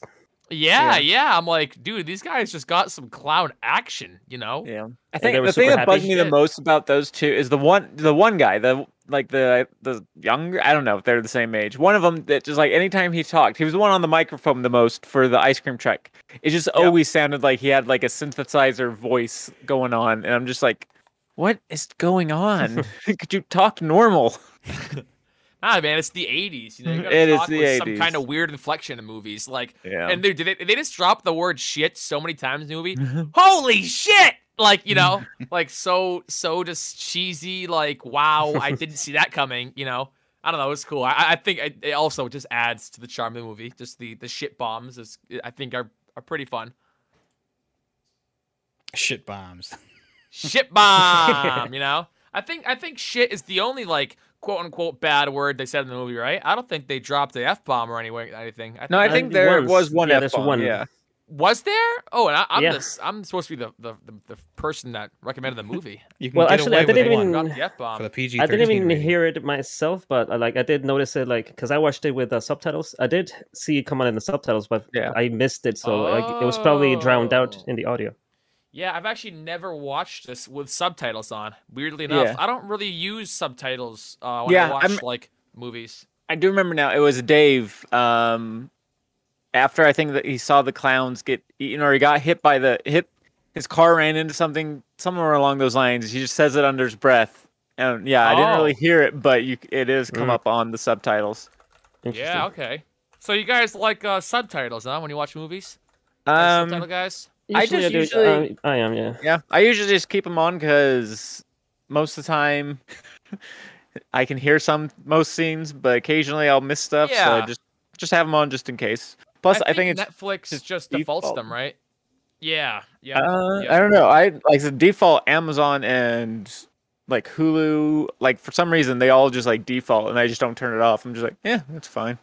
yeah, Yeah. yeah, I'm like, dude, these guys just got some clown action, you know? Yeah, I they think were the thing that bugged me the most about those two is the one, the one guy, the like the the younger. I don't know if they're the same age. One of them that just like anytime he talked, he was the one on the microphone the most for the ice cream truck. It just always sounded like he had like a synthesizer voice going on, and I'm just like, what is going on? Could you talk normal? Nah, man, it's the '80s. You know, you gotta It is talk the with some kind of weird inflection in movies. Like, Yeah. and dude, did they, they just drop the word "shit" so many times in the movie? Holy shit! Like, you know, like so so just cheesy. Like, wow, I didn't see that coming. You know, I don't know. It's cool. I, I think it, it also just adds to the charm of the movie. Just the the shit bombs is I think are are pretty fun. shit bombs. Shit bomb you know i think i think shit is the only like quote unquote bad word they said in the movie right i don't think they dropped the f-bomb or anyway anything I No, I think- think Uh, there once. was one Yeah, F-bomb, one. Yeah, was there oh and I, i'm Yeah. this i'm supposed to be the, the the the person that recommended the movie You can Well, get actually, away I didn't even- dropped the f-bomb for the PG. I didn't even rating. hear it myself, but I, like I did notice it, like because I watched it with uh, subtitles. I did see it come on in the subtitles, but Yeah. I missed it, so like, it was probably drowned out Oh. in the audio. Yeah i've actually never watched this with subtitles on weirdly enough Yeah. i don't really use subtitles uh when Yeah, i watch I'm- like movies I do remember now. It was Dave. Um, after I think that he saw the clowns get eaten, or he got hit by the hit, his car ran into something somewhere along those lines. He just says it under his breath. And yeah, I didn't really Oh. hear it, but you it is come Mm. up on the subtitles. Yeah okay so you guys like uh subtitles huh when you watch movies Um, subtitle guys. I Usually just do- usually- uh, I am, yeah. Yeah, I usually just keep them on because most of the time I can hear some most scenes, but occasionally I'll miss stuff. So I Yeah. just just have them on just in case. Plus, I, think, it's Netflix just just defaults default. them, right? Yeah, yeah. uh, yeah. I don't know. I like the default Amazon and like Hulu. Like for some reason they all just like default, and I just don't turn it off. I'm just like, yeah, that's fine.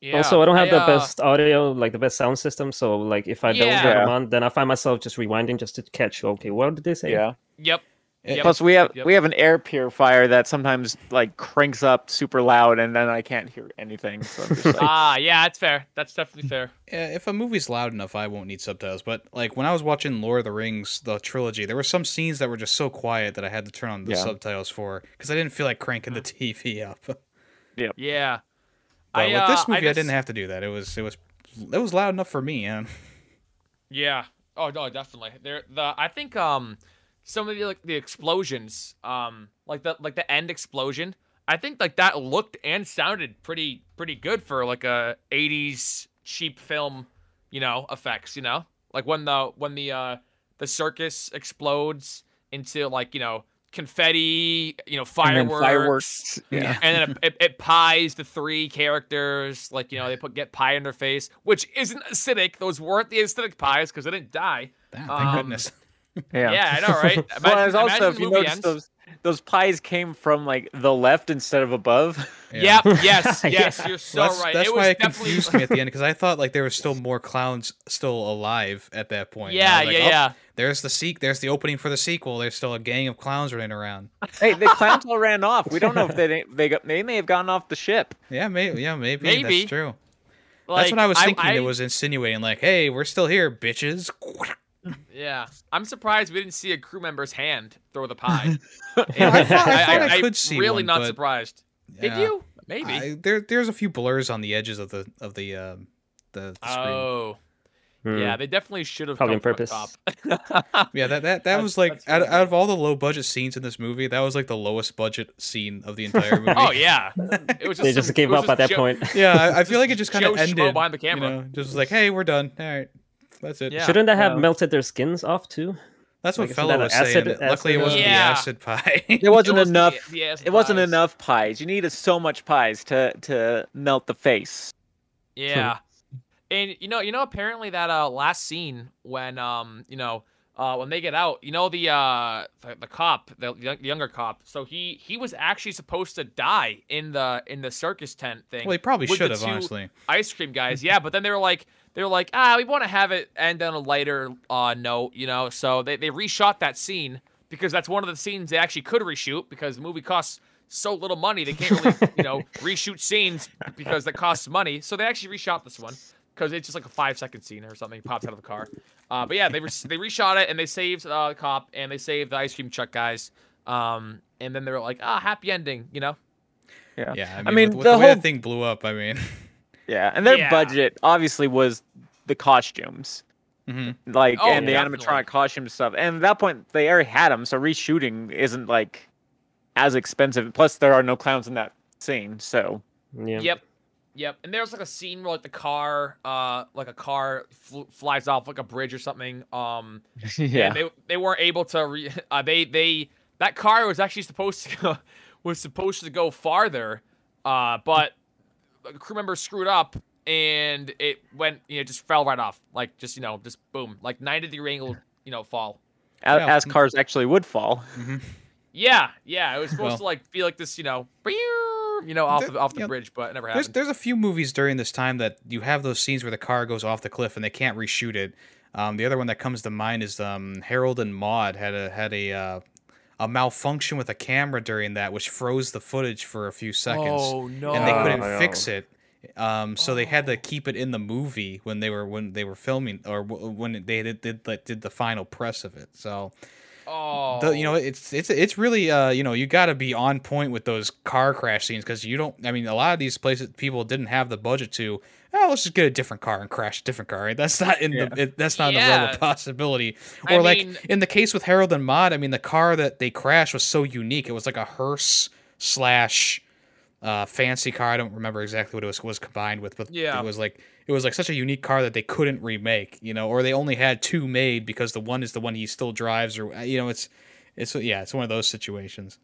Yeah. Also, I don't have the uh, best audio, like the best sound system. So, like, if I don't Yeah. have them on, then I find myself just rewinding just to catch. Okay, what did they say? Yeah. Yep. Yep. Plus, we have Yep. we have an air purifier that sometimes like cranks up super loud, and then I can't hear anything. So I'm just like, Ah, yeah, that's fair. That's definitely fair. Yeah, if a movie's loud enough, I won't need subtitles. But like when I was watching Lord of the Rings, the trilogy, there were some scenes that were just so quiet that I had to turn on the Yeah. subtitles for because I didn't feel like cranking the TV up. But Yeah. With uh, this movie, I, just- didn't have to do that. It was it was it was loud enough for me. Yeah. Yeah. Oh no, definitely. There the I think um some of the like the explosions, um like the like the end explosion, I think like that looked and sounded pretty pretty good for like a 80s cheap film, you know, effects, you know? Like when the when the uh the circus explodes into like, you know, confetti, you know, and then fireworks. fireworks. Yeah. and then it, it, it pies the three characters. Like you know, they put get pie in their face, which isn't acidic. Those weren't the acidic pies because they didn't die. Damn, thank Um, goodness. Yeah. Yeah, I know, right? Imagine- there's also imagine if the you movie notice ends- those those pies came from like the left instead of above. Yep. Yes. Yeah. Yes. You're so that's right. that's it why was it definitely. confused me at the end because I thought like there was still more clowns still alive at that point. Yeah. like, Yeah. "Oh, Yeah. There's the seek. There's the opening for the sequel. There's still a gang of clowns running around. hey, the clowns all ran off. We don't know if they they got they may have gotten off the ship. Yeah, maybe. Yeah, maybe. Maybe. That's true. Like, that's what I was thinking. I, It was insinuating like, "Hey, we're still here, bitches." Yeah. I'm surprised we didn't see a crew member's hand throw the pie. I thought- I thought I could see Really one, not but- surprised. Did you? Maybe. I, there, there's a few blurs on the edges of the of the um, the, the screen. oh. Hmm. Yeah, they definitely should have Probably come on purpose. top. Yeah, that that, that was like out, out of all the low budget scenes in this movie, that was like the lowest budget scene of the entire movie. oh yeah. It was just They just some- gave up at that Joe- point. yeah. I, I feel like it just kind Joe of Schmo ended behind the You camera. know, just was like, hey, we're done. All right, that's it. Yeah. Shouldn't they have Yeah. melted their skins off too? That's what Like, isn't Fellow that was acid- saying. Luckily, it wasn't uh, the acid pie. There wasn't It was the- enough. the acid It wasn't pies. enough pies. You needed so much pies to to melt the face. Yeah. and you know, you know, apparently that uh last scene when um, you know, uh when they get out, you know the uh the, the cop, the, the younger cop, so he he was actually supposed to die in the in the circus tent thing. well, he probably should have, two honestly. Ice cream guys, yeah, but then they were like they were like, ah, we want to have it end on a lighter uh note, you know. So they, they reshot that scene because that's one of the scenes they actually could reshoot because the movie costs so little money they can't really, you know, reshoot scenes because that costs money. So they actually reshot this one because it's just like a five second scene or something. He pops out of the car. Uh, but yeah, they re- they reshot it and they saved uh, the cop and they saved the ice cream truck guys. Um, and then they were like, ah, happy ending, you know. Yeah. Yeah, I mean, I mean, with, with the the, way whole- that thing blew up, I mean, Yeah, and their Yeah. budget obviously was the costumes, mhm. like Oh, and the definitely. animatronic costume stuff. And at that point, they already had them, so reshooting isn't like as expensive. Plus, there are no clowns in that scene, so Yeah. Yep. Yep. And there's like a scene where like the car, uh, like a car fl- flies off like a bridge or something. Um, yeah. and they they weren't able to. Re- uh, they they that car was actually supposed to go, was supposed to go farther, uh, but a crew member screwed up and it went, you know, just fell right off, like just you know, just boom, like 90 degree angle, you know, fall. A- Yeah. as cars actually would fall. Yeah, yeah, it was supposed Well- to like be like this, you know, you know, off There- the off the yeah, bridge, but it never There's happened. there's a few movies during this time that you have those scenes where the car goes off the cliff and they can't reshoot it. Um, the other one that comes to mind is um, Harold and Maude had a had a uh, a malfunction with a camera during that, which froze the footage for a few seconds, Oh no! and they Oh, couldn't no. fix it. Um, so they had to keep it in the movie when they were when they were filming or w- when they did did, like, did the final press of it. So Oh, the, you know it's it's it's really uh you know you got to be on point with those car crash scenes because you don't i mean a lot of these places people didn't have the budget to oh let's just get a different car and crash a different car right? That's not in the it, that's not in the realm of possibility. I or like mean- in the case with harold and Maude, i mean the car that they crashed was so unique. It was like a hearse slash uh, fancy car. I don't remember exactly what it was was combined with, but Yeah. it was like it was like such a unique car that they couldn't remake, you know, or they only had two made because the one is the one he still drives, or uh, you know, it's it's yeah, it's one of those situations.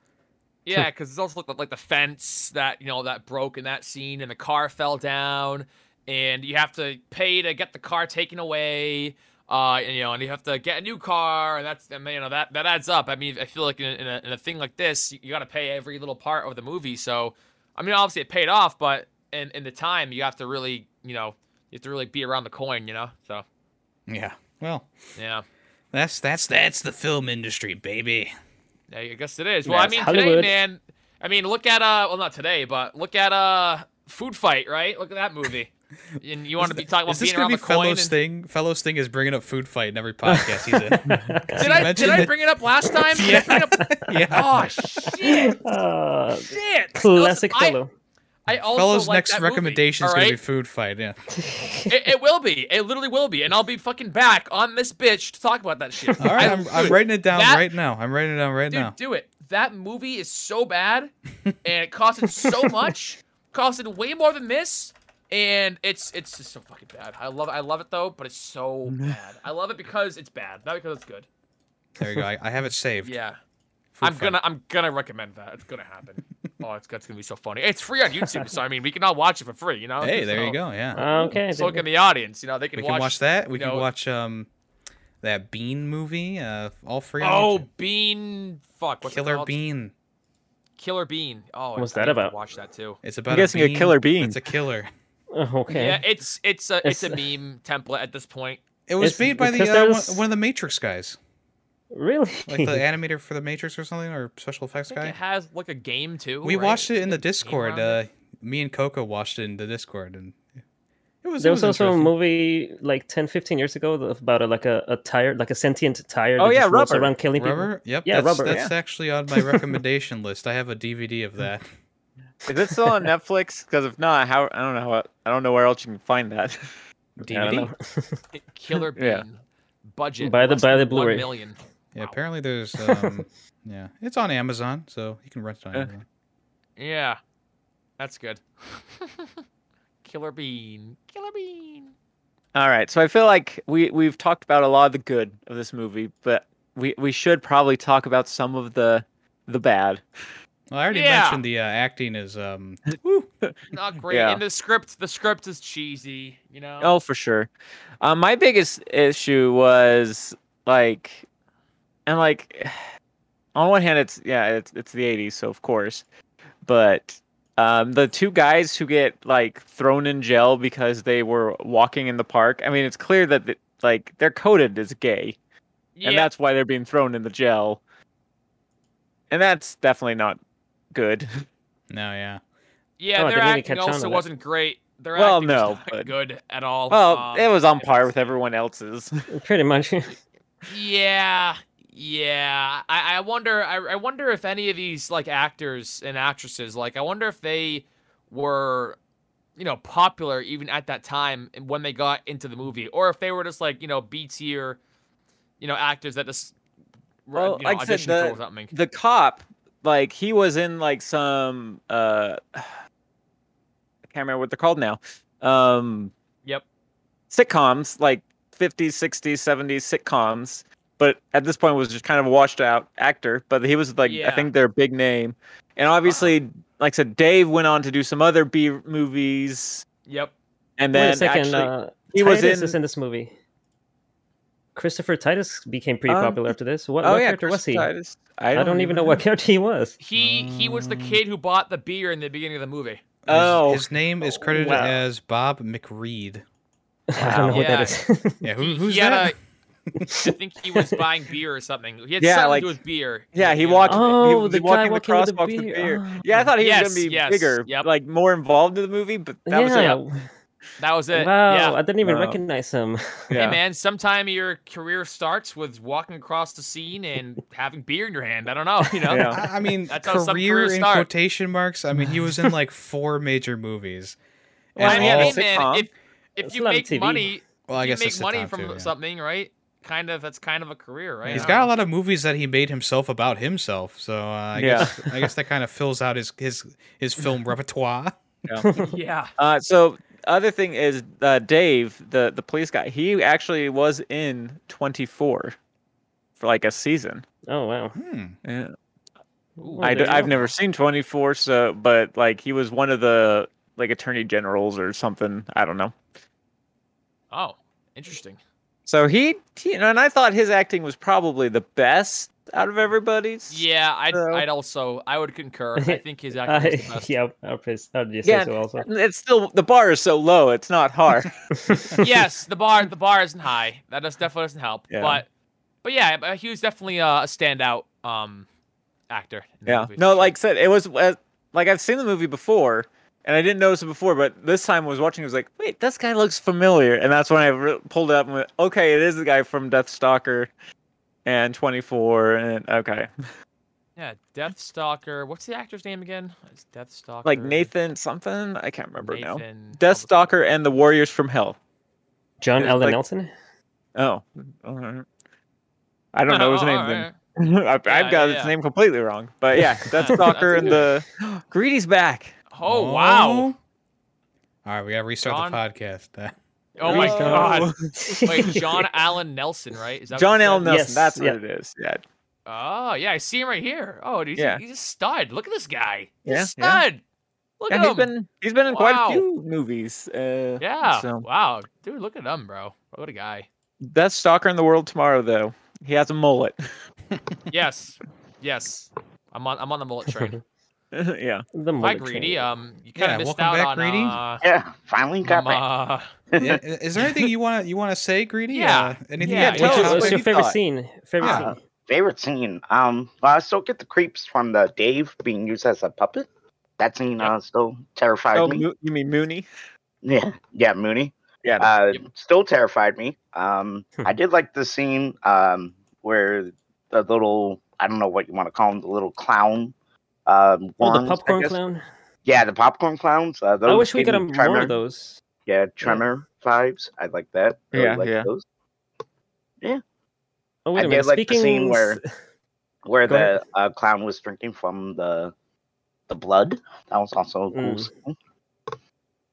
Yeah, because it's also like like the fence that you know that broke in that scene, and the car fell down, and you have to pay to get the car taken away. Uh, and, you know, and you have to get a new car, and that's and you know that that adds up. I mean, I feel like in a, in a, in a thing like this, you, got to pay every little part of the movie. So, I mean, obviously it paid off, but in in the time, you have to really, you know, you have to really be around the coin, you know. So, Yeah. Well, yeah. that's that's that's the film industry, baby. Yeah, I guess it is. Well, I mean, Hollywood. today, man. I mean, look at uh, well, not today, but look at uh, Food Fight, right? Look at that movie. And you want to be talking about this being gonna around be the coin? Fellows and- thing? Fellows thing is bringing up food fight in every podcast he's in. Did I did mentioned I bring it up last time? Did I bring up- yeah. Oh shit! Uh, Shit! classic Listen, fellow. I, also Fellows' like next that movie, recommendation is all gonna be food fight. Yeah. It, it will be. It literally will be, and I'll be fucking back on this bitch to talk about that shit. All right, I- I'm, I'm writing it down that- right now. I'm writing it down right Dude, now. do it. That movie is so bad, and it costed so much. Costed way more than this, and it's it's just so fucking bad. I love I love it though, but it's so bad. I love it because it's bad, not because it's good. There you go. I, I have it saved. Yeah, Food I'm fight. gonna I'm gonna recommend that. It's gonna happen. oh, it's, it's gonna be so funny. It's free on YouTube, so I mean we can all watch it for free. You know. Hey, there you go. Yeah. okay. So in the audience. You know they can we watch. can watch that. We can know- watch um that Bean movie. Uh, all free. on Oh, YouTube. Bean! Fuck, what's Killer? Bean. Killer Bean. Oh, What's I that need about? Watch that too. It's about I'm guessing a bean killer bean. It's a killer. Oh, okay. Yeah, it's it's a it's, a meme template at this point. It was It's made by the uh, one, one of the Matrix guys, Really? like the animator for the Matrix or something, or special effects I think guy. it has like a game too. We right? watched it in the There's a game Discord. Uh, me and Coco watched it in the Discord, and it was. there it was also a movie like 10, 15 years ago about a, like a, a tire, like a sentient tire. Oh, that yeah, just Rubber. around killing people. Rubber? Yep. Yeah, that's, Rubber, That's actually on my recommendation list. I have a DVD of that. Is it still on Netflix? Because if not, how I don't know how I don't know where else you can find that. DVD. Killer Bean. Yeah. Budget. By the- less buy than the Blu-ray. million. Yeah, Wow. apparently there's. Um, yeah, it's on Amazon, so you can rent it on. Amazon. Yeah, that's good. Killer Bean. Killer Bean. All right, so I feel like we we've talked about a lot of the good of this movie, but we we should probably talk about some of the the bad. Well, I already Yeah. mentioned the uh, acting is. Um. Not great. Yeah. And the script, the script is cheesy. You know. Oh, for sure. Um, my biggest issue was like, and like, on one hand, it's yeah, it's it's the '80s, so of course, but um, the two guys who get like thrown in jail because they were walking in the park. I mean, it's clear that the, like they're coded as gay, yeah. and that's why they're being thrown in the jail. And that's definitely not good. No, yeah. yeah. Oh, I their acting catch on to also wasn't great. Their Well, acting was no, not but- good at all. Well, Um, it was on par it's- with everyone else's. Pretty much. Yeah, yeah. I, I wonder. I, I wonder if any of these like actors and actresses, like, I wonder if they were, you know, popular even at that time and when they got into the movie, or if they were just like you know B tier, you know, actors that just Well, you know, like I said, the- for something. the cop like he was in like some uh i can't remember what they're called now um Yep. sitcoms like 50s 60s 70s sitcoms but at this point was just kind of a washed out actor but he was like i think their big name and obviously like i said dave went on to do some other b movies Yep. and Wait then a second. actually uh, he was in- is in this movie. Christopher Titus became pretty Um, popular after this. What, oh what yeah character was he? Titus. I don't, even know what character he was. He he was the Um, kid who bought the beer in the beginning of the movie. Oh. his name is credited wow. as Bob McReed. I don't know what that is. Yeah, who, who's he that? A, I think he was buying beer or something. He had Yeah, something like- to do with beer. Yeah, he walked. Oh, he was the walking guy walking with the crosswalks beer. Oh. Yeah, I thought he Yes, was gonna be yes, bigger, yep. like more involved in the movie. But that was yeah. it. That was it. Wow, Yeah. I didn't even Wow. recognize him. Hey Yeah. man, sometime your career starts with walking across the scene and having beer in your hand. I don't know, you know. Yeah. I I mean, That's how career in start. quotation marks. I mean, he was in like four major movies. Well, I mean, all- hey man, if if you a lot of make TV. money, well, I you guess make money from too, yeah. something, right? kind of that's kind of a career, right? He's got a lot of movies that he made himself about himself, so uh, I Yeah. guess I guess that kind of fills out his his his film repertoire. know. yeah. Uh, so other thing is uh, Dave, the the police guy. He actually was in 24 for like a season. Oh wow. Hmm. Yeah. Ooh, I there d- you I've never seen 24, so but like he was one of the like attorney generals or something. I don't know. oh, interesting. So he, he you know, and I thought his acting was probably the best out of everybody's. Yeah, I'd, So- I'd also I would concur. I think his acting was the I, best. yeah, I'll praise. I'll just Yeah, say so also. It's still the bar is so low. It's not hard. yes, the bar the bar isn't high. That does definitely doesn't help. Yeah. But but yeah, but he was definitely uh, a standout um actor. in the yeah. movie, No, like I said, it was uh, like I've seen the movie before, and I didn't notice it before, but this time I was watching. I was like, wait, this guy looks familiar, and that's when I re- pulled it up and went, okay, it is the guy from Deathstalker and 24, and okay, yeah, Deathstalker. What's the actor's name again? It's Deathstalker. like Nathan something. I can't remember now. Nathan. Deathstalker and the Warriors from Hell. John It's Allen like- Nelson. Oh, alright. I don't know his Oh, name. alright. Then. I've, Yeah, I've got yeah, his yeah. name completely wrong, but yeah, Deathstalker and the Greedy's back. Oh wow! Oh. All right, we gotta restart John- the podcast. Oh my No. god! Wait, John Allen Nelson, right? Is that John Allen Nelson. Yes, that's yeah. what it is. Yeah. Oh yeah, I see him right here. Oh, he's, Yeah. he's a stud. Look at this guy. He's Yeah, a stud. Look Yeah, at he's him. been he's been in quite a few movies. Uh, yeah. So Wow, dude, look at him, bro. What a guy. Best stalker in the World Tomorrow, though. He has a mullet. Yes, yes. I'm on. I'm on the mullet train. yeah. the Hi, mullet greedy. Um, you kind Yeah, of missed welcome out back, on. Greedy. Uh, yeah, finally got back. uh, yeah, is there anything you want to you want to say, Greedy? Yeah. Uh, anything? Yeah, that tell What's you your, us want what's your you favorite thought. scene? Favorite Ah. scene? Favorite scene. Um, well, I still get the creeps from the Dave being used as a puppet. That scene uh, still terrified Oh, me. Mo- you mean Mooney? Yeah, yeah, Mooney. Yeah. Uh, Yep. still terrified me. Um, Hmm. I did like the scene um where the little I don't know what you want to call him, the little clown. Um, Oh, the popcorn clown. Yeah, the popcorn clowns. Uh, those I wish we gave got me more of those. Yeah, Tremor vibes. I like that. Really Yeah, like yeah. Those. Oh wait I a did minute. like the Speaking scene where- Where Go the uh, clown was drinking from the the blood. That was also a cool Mm. scene.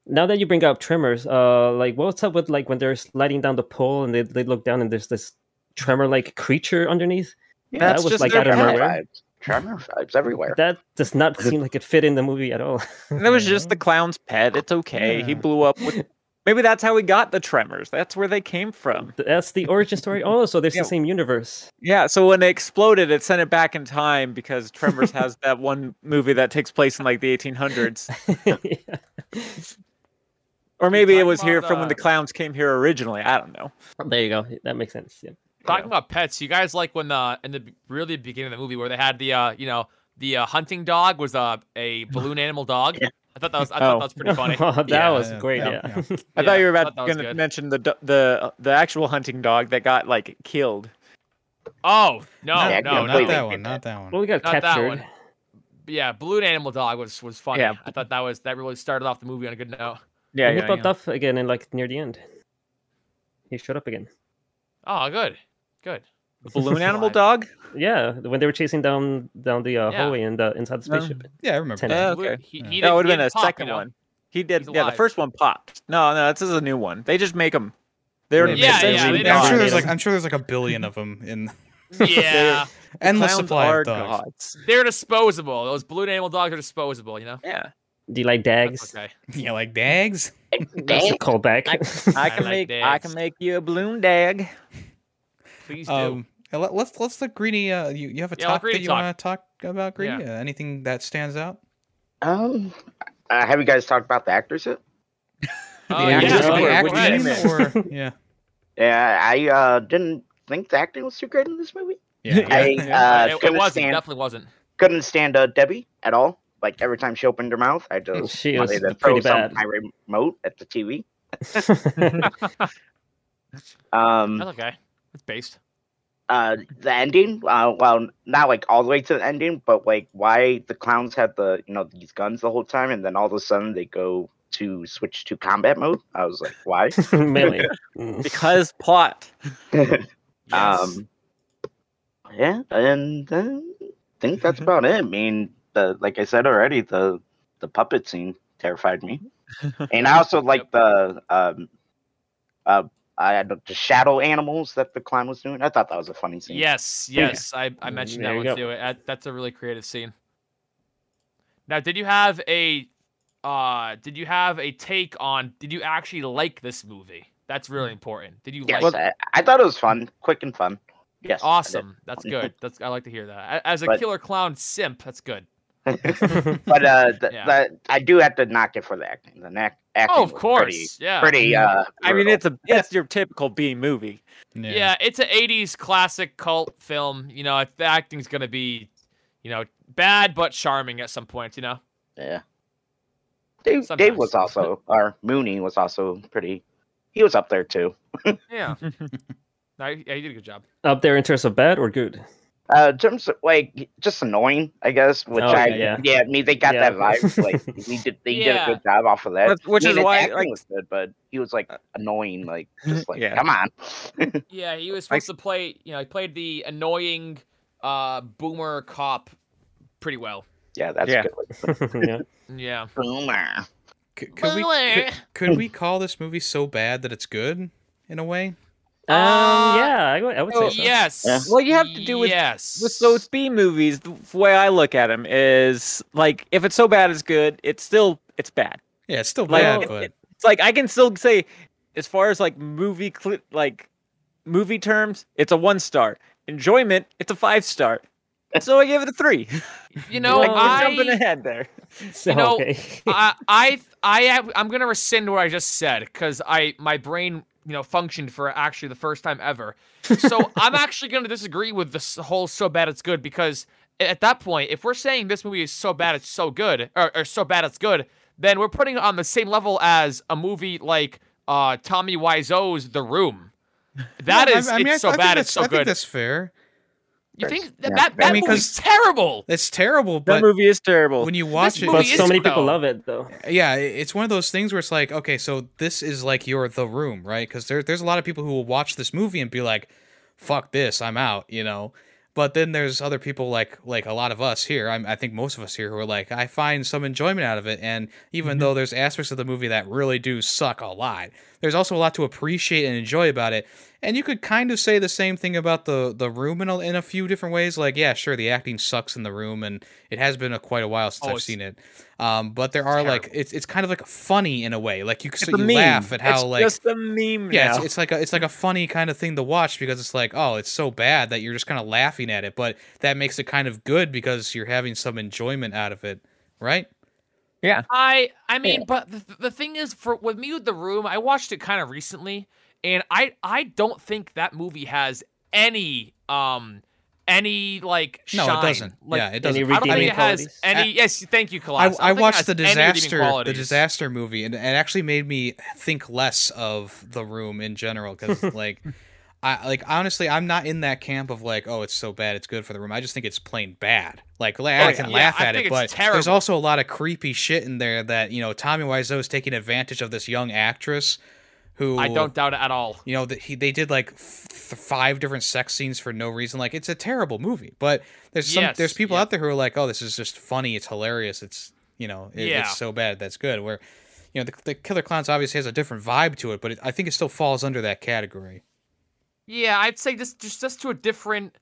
now that you bring up tremors, uh, like what's up with like when they're sliding down the pole and they they look down and there's this tremor like creature underneath? Yeah, that was just like their out of Tremor nowhere. Vibes. Tremor vibes everywhere. That does not seem like it fit in the movie at all. That was just the clown's pet. It's okay. He blew up with. Maybe that's how he got the tremors. That's where they came from. That's the origin story. Oh, so there's Yeah. the same universe. Yeah. So when it exploded, it sent it back in time because Tremors has that one movie that takes place in like the 1800s. Yeah. Or maybe it was here about, from when the uh, clowns came here originally. I don't know. There you go. That makes sense. Yeah. Talking about pets, you guys like when the in the really beginning of the movie where they had the uh you know the uh, hunting dog was uh, a balloon animal dog. Yeah. I thought that was I thought Oh. that was pretty funny. Oh, that Yeah, was yeah, great. yeah, Yeah. yeah. I Yeah, thought you were about thought that was going to mention the the the actual hunting dog that got like killed. Oh no, Yeah, no, no, no, not that one. Not that one. well, we got Not that captured. one. Yeah, balloon animal dog was was funny. Yeah. I thought that was that really started off the movie on a good note. Yeah, and he yeah, popped yeah. up again in like near the end. He showed up again. Oh, good, good. The balloon animal dog. Yeah, when they were chasing down down the uh, Yeah. hallway and uh, inside the No. spaceship. Yeah, I remember. Ten- that. Yeah, okay. He, Yeah. he That did- would he have been did a pop, you second know? one. He did. He's Yeah, the first one popped. No, no, this is a new one. They just make them. They're Yeah, yeah, essentially they Yeah, I'm sure there's made like 'em. I'm sure there's like a billion of them in Yeah, endless Clowns supply are of dogs. gods. they're disposable. Those balloon animal dogs are disposable. You know. Yeah, Do you like That's dags? okay. Yeah, like dags. That's a Dang. callback. I I can like make I dags. can make you a balloon dag. Please do. Um, uh, let, let's let's let Greeny. Uh, you, you have a Yeah, let talk that you want to talk about, Greeny? Yeah. Uh, anything that stands out? Um, uh, have you guys talked about the actors yet? Oh, the yeah, actors Just or the go what acting, do you ahead. mean? or yeah, Yeah, I uh didn't think the acting was too great in this movie. yeah. I yeah. uh, it, it wasn't. stand Definitely wasn't. couldn't stand uh, Debbie at all. Like every time she opened her mouth, I just She wanted was to throw pretty some my remote at the TV. Um, That's okay. It's based. uh, the ending, uh, well, not like all the way to the ending, but like why the clowns had the you know these guns the whole time, and then all of a sudden they go to switch to combat mode. I was like, why? Melee. Mm. Because plot. Yes. Um, yeah, and uh, I think that's about it. I mean, the like I said already, the the puppet scene terrified me, and I also like the um, uh, I had the shadow animals that the clown was doing. I thought that was a funny scene. Yes, yes, I, I Mm, mentioned there that you one go. too. That, that's a really creative scene. Now, did you have a, uh, did you have a take on? Did you actually like this movie? That's really important. Did you Yes, like? I, I thought it was fun, quick and fun. Yes, Awesome. That's good. That's I like to hear that. As a But- killer clown simp, that's good. but uh, th- Yeah. that I do have to knock it for the acting. The neck acting. Oh, of course. Pretty, yeah. pretty. Uh, I mean, it's a it's your typical B movie. Yeah. it's an '80s classic cult film. You know, the acting's gonna be, you know, bad but charming at some point. You know. Yeah. Dave, Dave was also, or Mooney was also pretty. He was up there too. Yeah. no, he- yeah, he did a good job. Up there in terms of bad or good? Uh, in terms of like just annoying, I guess. Which Oh, I, yeah, yeah, yeah. I mean, they got Yeah. that vibe. Like we did, they Yeah. did a good job off of that. Which- which I mean, is why, acting like- was good, but he was like annoying. Like just like, come on. Yeah, he was Like- supposed to play. You know, he played the annoying uh, boomer cop pretty well. Yeah, that's Yeah. good. yeah. Yeah. Boomer. C- could, we, Boomer. could, could we call this movie so bad that it's good in a way? Um, Uh, yeah, I would, I would say so. Yes. Yeah. Well, you have to do with- yes. With those B movies, the way I look at them is like if it's so bad it's good, it's still it's bad. Yeah, it's still Like, bad, it- but it- it's like I can still say, as far as like movie cli like movie terms, it's a one star. Enjoyment, it's a five star. So I give it a three. You know, like, we're I, jumping ahead there. So, You know, okay. I, I, I, have- I'm gonna rescind what I just said because I, my brain, you know, functioned for actually the first time ever. So I'm actually gonna disagree with this whole "so bad it's good" because at that point, if we're saying this movie is so bad it's so good, or, or so bad it's good, then we're putting it on the same level as a movie like uh, Tommy Wiseau's The Room. That Yeah, is, I, I mean, I- it's so I bad, it's so I think good. that's fair. You think that Yeah. that, I that mean, movie's 'cause- terrible? It's terrible, That movie is terrible. when you watch it, but so many though. people love it though. yeah, it's one of those things where it's like, okay, so this is like your The Room, right? Because there, there's a lot of people who will watch this movie and be like, "Fuck this, I'm out," you know. But then there's other people like like a lot of us here. I'm, I think most of us here who are like, I find some enjoyment out of it, and even mm-hmm. though there's aspects of the movie that really do suck a lot, there's also a lot to appreciate and enjoy about it. And you could kind of say the same thing about the the room in a, in a few different ways. Like, yeah, sure, the acting sucks in the room, and it has been a, quite a while since Oh, I've seen it. Um, but there are like it's it's kind of like funny in a way. Like you so you meme. laugh at how it's like just a meme yeah, it's, it's like a it's like a funny kind of thing to watch because it's like oh it's so bad that you're just kind of laughing at it, but that makes it kind of good because you're having some enjoyment out of it, right? I I mean, but the, the thing is, for with me with the room, I watched it kind of recently, and I I don't think that movie has any um any like shine. No, it doesn't. Like, yeah, it doesn't. I don't think it has qualities? any. yes, thank you, I, Colossus. I don't think it watched the disaster the disaster movie and it actually made me think less of the room in general because like I like honestly I'm not in that camp of like oh it's so bad it's good for the room I just think it's plain bad like la- oh, I Oh, can yeah. laugh I at it but terrible. there's also a lot of creepy shit in there that you know Tommy Wiseau is taking advantage of this young actress who I don't doubt it at all. you know that he they did like f- five different sex scenes for no reason like it's a terrible movie but there's some Yes, there's people yeah. out there who are like oh this is just funny it's hilarious it's you know it, Yeah. it's so bad that's good where you know the, the killer clowns obviously has a different vibe to it but it, i think it still falls under that category Yeah, I'd say just just just to a different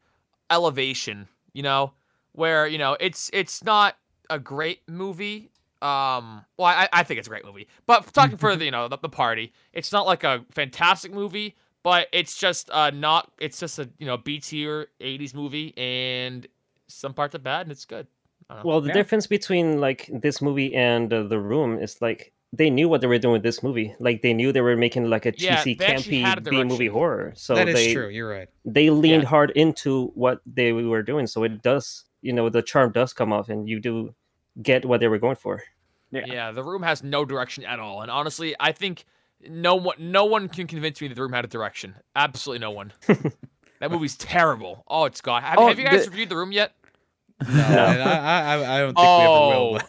elevation, you know, where you know it's it's not a great movie. Um, well, I I think it's a great movie, but talking for the you know the, the party, it's not like a fantastic movie, but it's just uh not it's just a you know B tier '80s movie, and some parts are bad and it's good. I don't know. Well, the Yeah. difference between like this movie and uh, The Room is like they knew what they were doing with this movie. Like they knew they were making like a cheesy, they actually had a campy B movie horror. So that is they true you're right they leaned Yeah. hard into what they were doing. So it does, you know, the charm does come off, and you do get what they were going for. Yeah. Yeah, the room has no direction at all, and honestly, I think no one no one can convince me that the room had a direction. Absolutely no one. that movie's terrible. Oh, it's god. Have, Oh, have you guys the- reviewed the room yet? no, I, I, I don't think we ever will oh.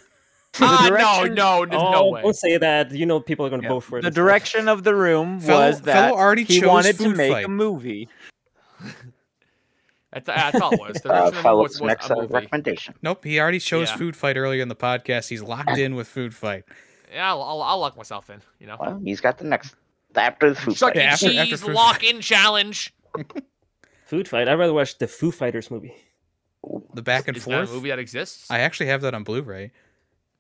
But- Ah, no, no, there's oh, no way. don't say that. You know, people are going to Yeah. vote for it. the and stuff. direction of the room Fellow- was that fellow already he wanted to make Fight. a movie. that's, that's all it was. The Uh, original was, was next a uh, movie. recommendation. Nope, he already chose Yeah. Food Fight earlier in the podcast. He's locked in with Food Fight. Yeah, I'll, I'll, I'll lock myself in. You know, Well, he's got the next after the food Chuck fight. After- after Cheese Food lock-in challenge. Food fight. I'd rather watch the Foo Fighters movie. The back and Is that a forth. movie that exists? I actually have that on Blu-ray.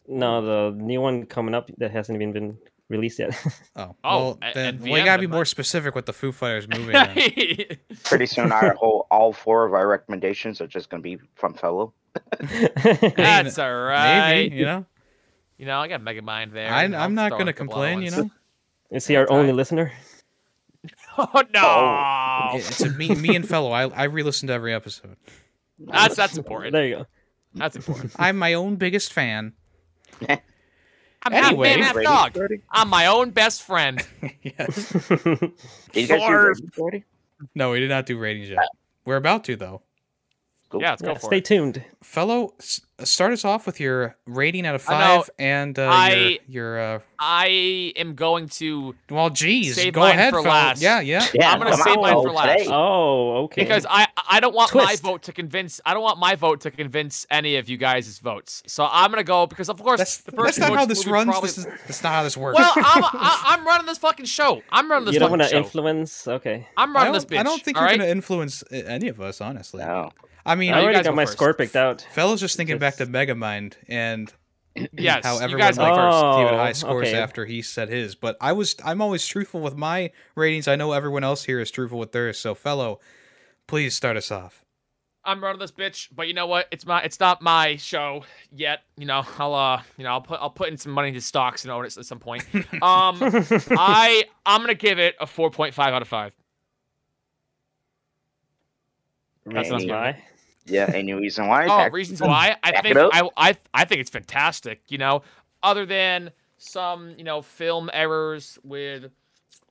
No, the new one coming up that hasn't even been released yet. Oh, Oh, well, a- then and well, you gotta be more specific with the Foo Fighters movie. Pretty soon, our whole all four of our recommendations are just going to be from fellow. That's all right. Maybe you know. You know, I got Megamind there. I, you know, I'm not gonna complain. You know, Is he our That's only right. listener? ones. Oh no, oh, it's a, me, me and fellow. I I re-listened to every episode. that's that's important. There you go. That's important. I'm my own biggest fan. I'm Anyway. half man, half Ratings dog. already? I'm my own best friend. yes. Did you guys do Barf. ratings already? No, we did not do ratings yet. We're about to though. Cool. Yeah, let's Yeah, go for stay it. tuned. Fellow, start us off with your rating out of I know. five and uh, I- your your. Uh, I am going to well, geez, Save go mine ahead, for fellow. last. Yeah, yeah. Yeah, I'm gonna come save on, mine for oh, last. today. Oh, okay. because I I don't want my vote to convince I don't want my vote to convince any of you guys' votes. So I'm gonna go because of course That's, the that's person not who how votes this movie runs. Probably... This is that's not how this works. Well, I'm I, I'm running this fucking show. I'm running this you don't want to influence. Okay. I'm running this bitch. I don't think you're right? gonna influence uh, any of us, honestly. No. I mean, I you already guys got go my first. score picked out. fellas just thinking back to It's- Megamind and Yes, how you everyone guys go like first. gave it Oh, high scores okay. after he said his. But I was I'm always truthful with my ratings. I know everyone else here is truthful with theirs. So, fellow, please start us off. I'm running this bitch, but you know what? It's my it's not my show yet. You know, I'll uh you know I'll put I'll put in some money into stocks and own it at some point. Um, I I'm gonna give it a 4.5 out of five. That's not why. Yeah, any reason why? Oh, Back- reasons why? I think. I, I I think it's fantastic. You know, other than some you know film errors with,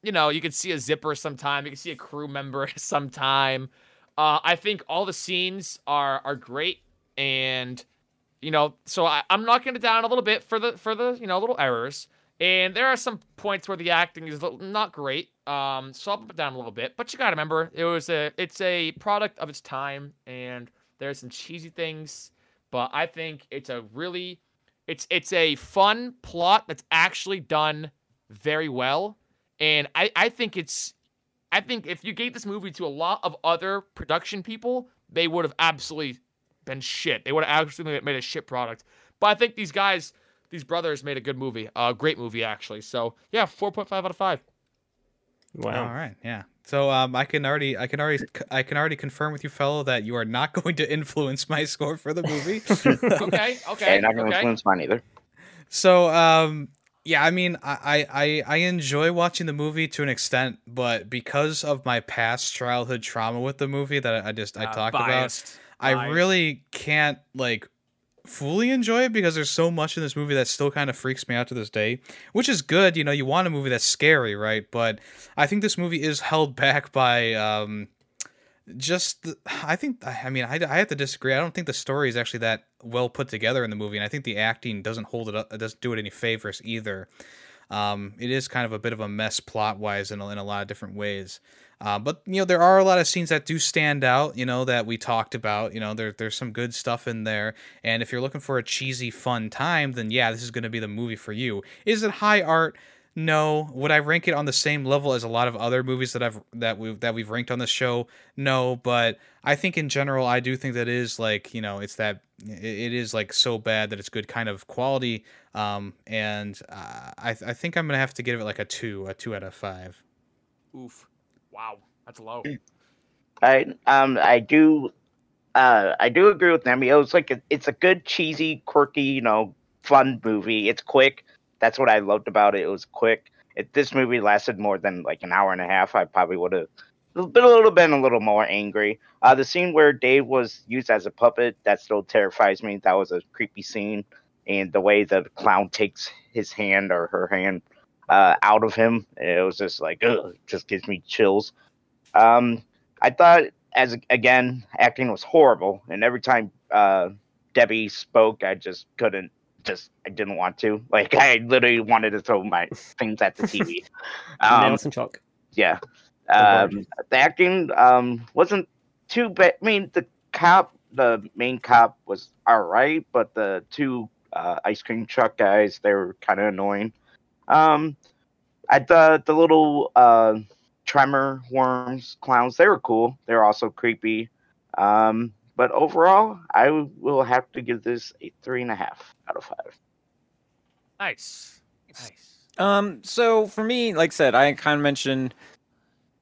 you know, you can see a zipper sometime, you can see a crew member sometime. Uh, I think all the scenes are are great, and you know, so I, I'm knocking it down a little bit for the for the you know little errors. And there are some points where the acting is not great. Um, so I'll put it down a little bit. But you gotta remember, it was a it's a product of its time, and there's some cheesy things, but I think it's a really it's it's a fun plot that's actually done very well. And I, I think it's I think if you gave this movie to a lot of other production people, they would have absolutely been shit. They would have absolutely made a shit product. But I think these guys, these brothers made a good movie. A great movie actually. So yeah, four point five out of five. Wow. All right, yeah. So um, I can already, I can already, I can already confirm with you, fellow, that you are not going to influence my score for the movie. Okay, okay, and not gonna okay. influence mine either. So, um, yeah, I mean, I, I, I enjoy watching the movie to an extent, but because of my past childhood trauma with the movie that I just I Uh, talked about, biased, I really can't like fully enjoy it because there's so much in this movie that still kind of freaks me out to this day, which is good. You know, you want a movie that's scary, right? But I think this movie is held back by um, just I think I mean I, I have to disagree. I don't think the story is actually that well put together in the movie, and I think the acting doesn't hold it up. It doesn't do it any favors either. Um, it is kind of a bit of a mess plot wise in in a lot of different ways. Uh, but you know there are a lot of scenes that do stand out. You know that we talked about. You know there there's some good stuff in there. And if you're looking for a cheesy fun time, then yeah, this is going to be the movie for you. Is it high art? No. Would I rank it on the same level as a lot of other movies that I've that we've that we've ranked on the show? No, but I think in general I do think that is like, you know, it's that it, is like so bad that it's good kind of quality. Um and uh, I I think I'm to have to give it like a 2, a 2 out of 5. Oof. Wow. That's low. I um I do uh I do agree with them. It was like a, it's a good cheesy, quirky, you know, fun movie. It's quick. That's what I loved about it. It was quick. If this movie lasted more than like an hour and a half, I probably would have been a little been a little more angry. Uh the scene where Dave was used as a puppet, that still terrifies me. That was a creepy scene. And the way the clown takes his hand or her hand uh, out of him, it was just like, ugh, just gives me chills. Um, I thought, as again, acting was horrible, and every time uh, Debbie spoke, I just couldn't. Just I didn't want to. Like I literally wanted to throw my things at the TV. um, Nails and chalk. yeah. Um, the acting um, wasn't too bad. I mean, the cop, the main cop, was all right, but the two uh, ice cream truck guys, they were kind of annoying. Um, at the the little uh, tremor worms clowns, they were cool. They were also creepy. Um, but overall, I will have to give this a three and a half out of five. Nice. Nice. Um, so for me, like I said, I kind of mentioned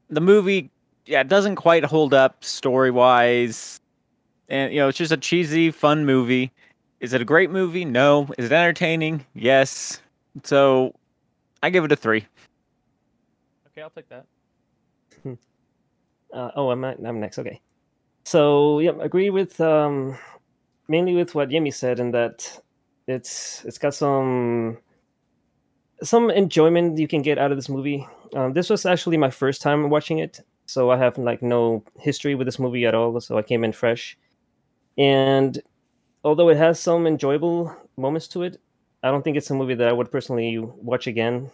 the movie. Yeah, it doesn't quite hold up story wise, and you know, it's just a cheesy, fun movie. Is it a great movie? No. Is it entertaining? Yes. So, I give it a three. Okay, I'll take that. Uh, oh, I'm I'm next. Okay. So yeah, agree with um, mainly with what Yemi said, in that it's it's got some some enjoyment you can get out of this movie. Um, this was actually my first time watching it, so I have like no history with this movie at all. So I came in fresh, and although it has some enjoyable moments to it, I don't think it's a movie that I would personally watch again.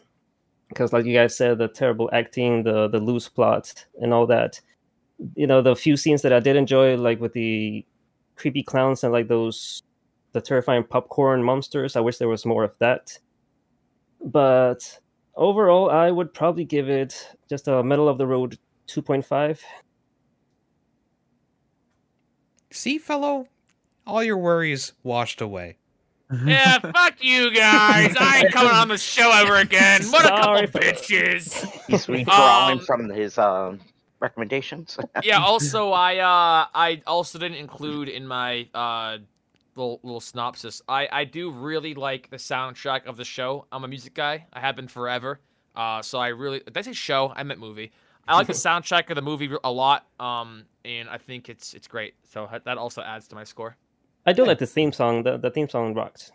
Because, like you guys said, the terrible acting, the the loose plot, and all that. You know, the few scenes that I did enjoy, like with the creepy clowns and like those the terrifying popcorn monsters. I wish there was more of that. But overall, I would probably give it just a middle of the road 2.5. See, fellow, all your worries washed away. Yeah, fuck you guys. I ain't coming on the show ever again. What a Sorry couple for- bitches. He's withdrawing Um, from his uh, recommendations. yeah. Also, I uh, I also didn't include in my uh little little synopsis. I I do really like the soundtrack of the show. I'm a music guy. I have been forever. Uh, so I really did I say show? I meant movie. I like the soundtrack of the movie a lot. Um, and I think it's it's great. So that also adds to my score. I do like the theme song. The, the theme song rocks.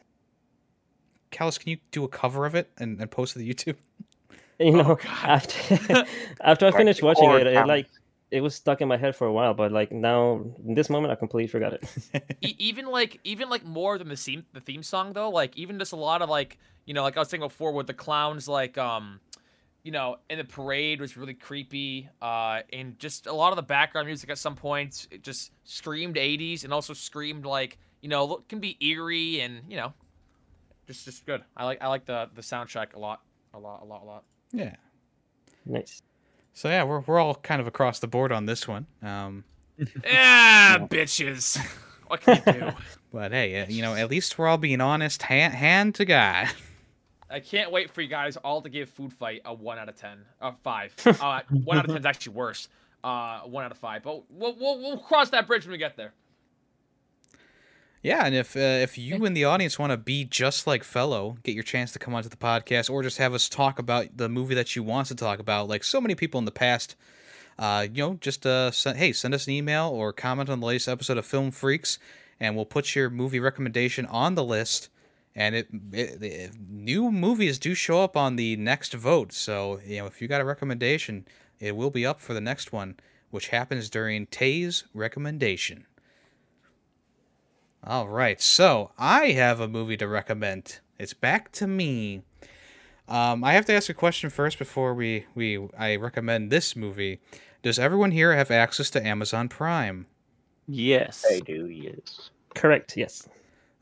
Callus, can you do a cover of it and, and post it to YouTube? You know, Oh, after after I finished watching it, it like it was stuck in my head for a while. But like now, in this moment, I completely forgot it. E- even like even like more than the theme the theme song though like even just a lot of like you know like i was saying before with the clowns like um you know and the parade was really creepy uh and just a lot of the background music at some points it just screamed 80s and also screamed like you know look- can be eerie and you know just just good i like i like the the soundtrack a lot a lot a lot a lot yeah. nice. So yeah, we're we're all kind of across the board on this one. Um, yeah bitches what can you do but hey, uh, you know, at least we're all being honest, hand hand to God. I can't wait for you guys all to give Food Fight a one out of ten, uh, five. Uh, one out of ten is actually worse. Uh, one out of five. But we'll, we'll we'll cross that bridge when we get there. Yeah, and if uh, if you in the audience want to be just like Fellow, get your chance to come onto the podcast, or just have us talk about the movie that you want to talk about, like so many people in the past. Uh, you know, just uh, send, hey, send us an email or comment on the latest episode of Film Freaks, and we'll put your movie recommendation on the list. And it, it, it new movies do show up on the next vote, so you know if you got a recommendation, it will be up for the next one, which happens during Tay's recommendation. All right, so I have a movie to recommend. It's back to me. Um, I have to ask a question first before we, we I recommend this movie. Does everyone here have access to Amazon Prime? Yes. I do, yes. Correct. Yes.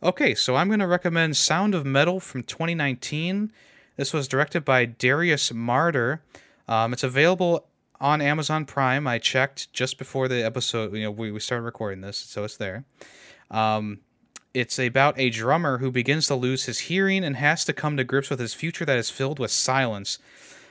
Okay, so I'm going to recommend Sound of Metal from 2019. This was directed by Darius Marder. Um, it's available on Amazon Prime. I checked just before the episode. You know, we, we started recording this, so it's there. Um, it's about a drummer who begins to lose his hearing and has to come to grips with his future that is filled with silence.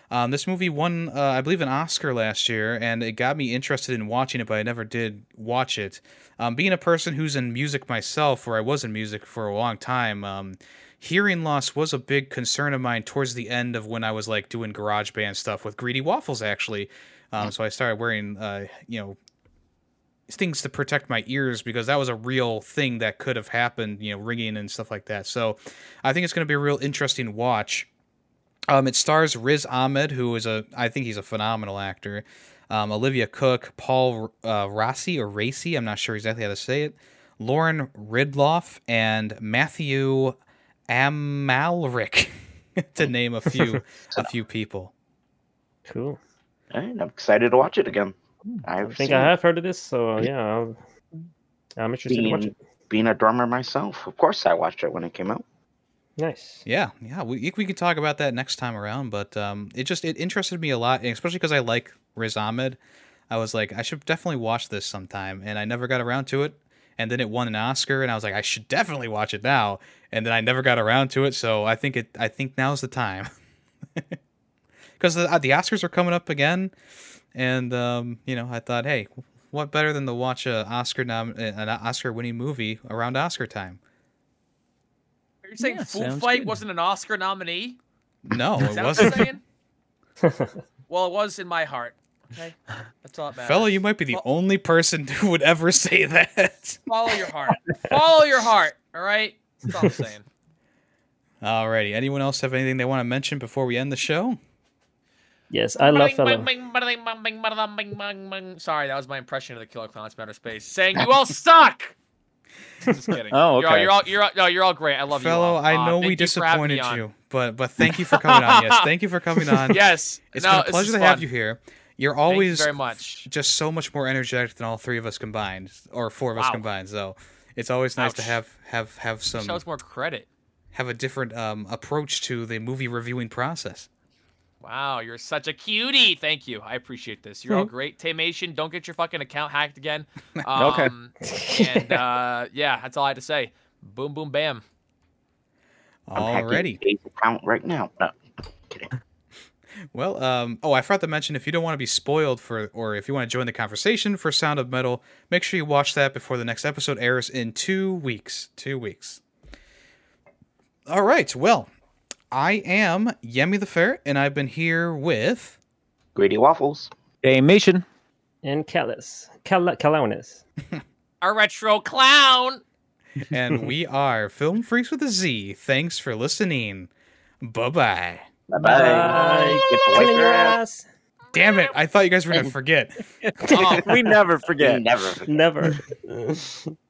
Um, this movie won, uh, I believe, an Oscar last year, and it got me interested in watching it, but I never did watch it. Um, being a person who's in music myself, or I was in music for a long time, um, hearing loss was a big concern of mine towards the end of when I was like doing garage band stuff with Greedy Waffles, actually. Um, so I started wearing, uh, you know, things to protect my ears because that was a real thing that could have happened, you know, ringing and stuff like that. So I think it's going to be a real interesting watch. Um, it stars Riz Ahmed, who is a, I think he's a phenomenal actor. Um, Olivia Cooke, Paul uh, Rossi or Raci, I'm not sure exactly how to say it. Lauren Ridloff and Matthew Amalric, to name a few, a few people. Cool. And I'm excited to watch it again. I I've think seen I it. have heard of this, so yeah, I'll, I'm interested to watch it. being a drummer myself. Of course, I watched it when it came out. Nice. Yeah, yeah, we we could talk about that next time around. But um, it just it interested me a lot, especially because I like Riz Ahmed. I was like, I should definitely watch this sometime, and I never got around to it. And then it won an Oscar, and I was like, I should definitely watch it now. And then I never got around to it, so I think it. I think now's the time. Because the uh, the Oscars are coming up again, and um, you know, I thought, hey, what better than to watch a Oscar nom- an Oscar winning movie around Oscar time? Are you saying Yeah, Foo sounds Fight good. wasn't an Oscar nominee? No, Is it that wasn't. you're saying? well, it was in my heart. Okay, that's all that matters. Fella, you might be the Fo- only person who would ever say that. follow your heart. follow your heart. All right. That's all I'm saying. Alrighty. Anyone else have anything they want to mention before we end the show? Yes, I love fellow. Sorry, that was my impression of the Killer Clowns from Outer Space, saying you all suck. Just kidding. Oh, You're all, you're all, you're all, no, you're all great. I love Fellow, you Fellow, I Uh, know we you for having me disappointed you, but but thank you for coming on. Yes, thank you for coming on. Yes, It's no, been a pleasure to have you here. You're always very much. just so much more energetic than all three of us combined, or four of us combined. So it's always nice to have have have some Show us more credit. have a different um, approach to the movie reviewing process. Wow, you're such a cutie. Thank you. I appreciate this. You're all great. Taymation, don't get your fucking account hacked again. Okay. Um, And uh, yeah, that's all I had to say. Boom, boom, bam. I'm Alrighty. Dave's account right now. No, kidding. Well, um, oh, I forgot to mention if you don't want to be spoiled for, or if you want to join the conversation for Sound of Metal, make sure you watch that before the next episode airs in two weeks. Two weeks. All right. Well, I am Yemi the Ferret, and I've been here with. Greedy waffles. Taymation. and Callus. Cal- Calaunis. A retro clown. and we are Film Freaks with a Z. Thanks for listening. Bye bye. Bye Bye. bye. Get to wipe Killing your your ass. ass. Damn it! I thought you guys were gonna forget. Oh, we never forget. Never. Never.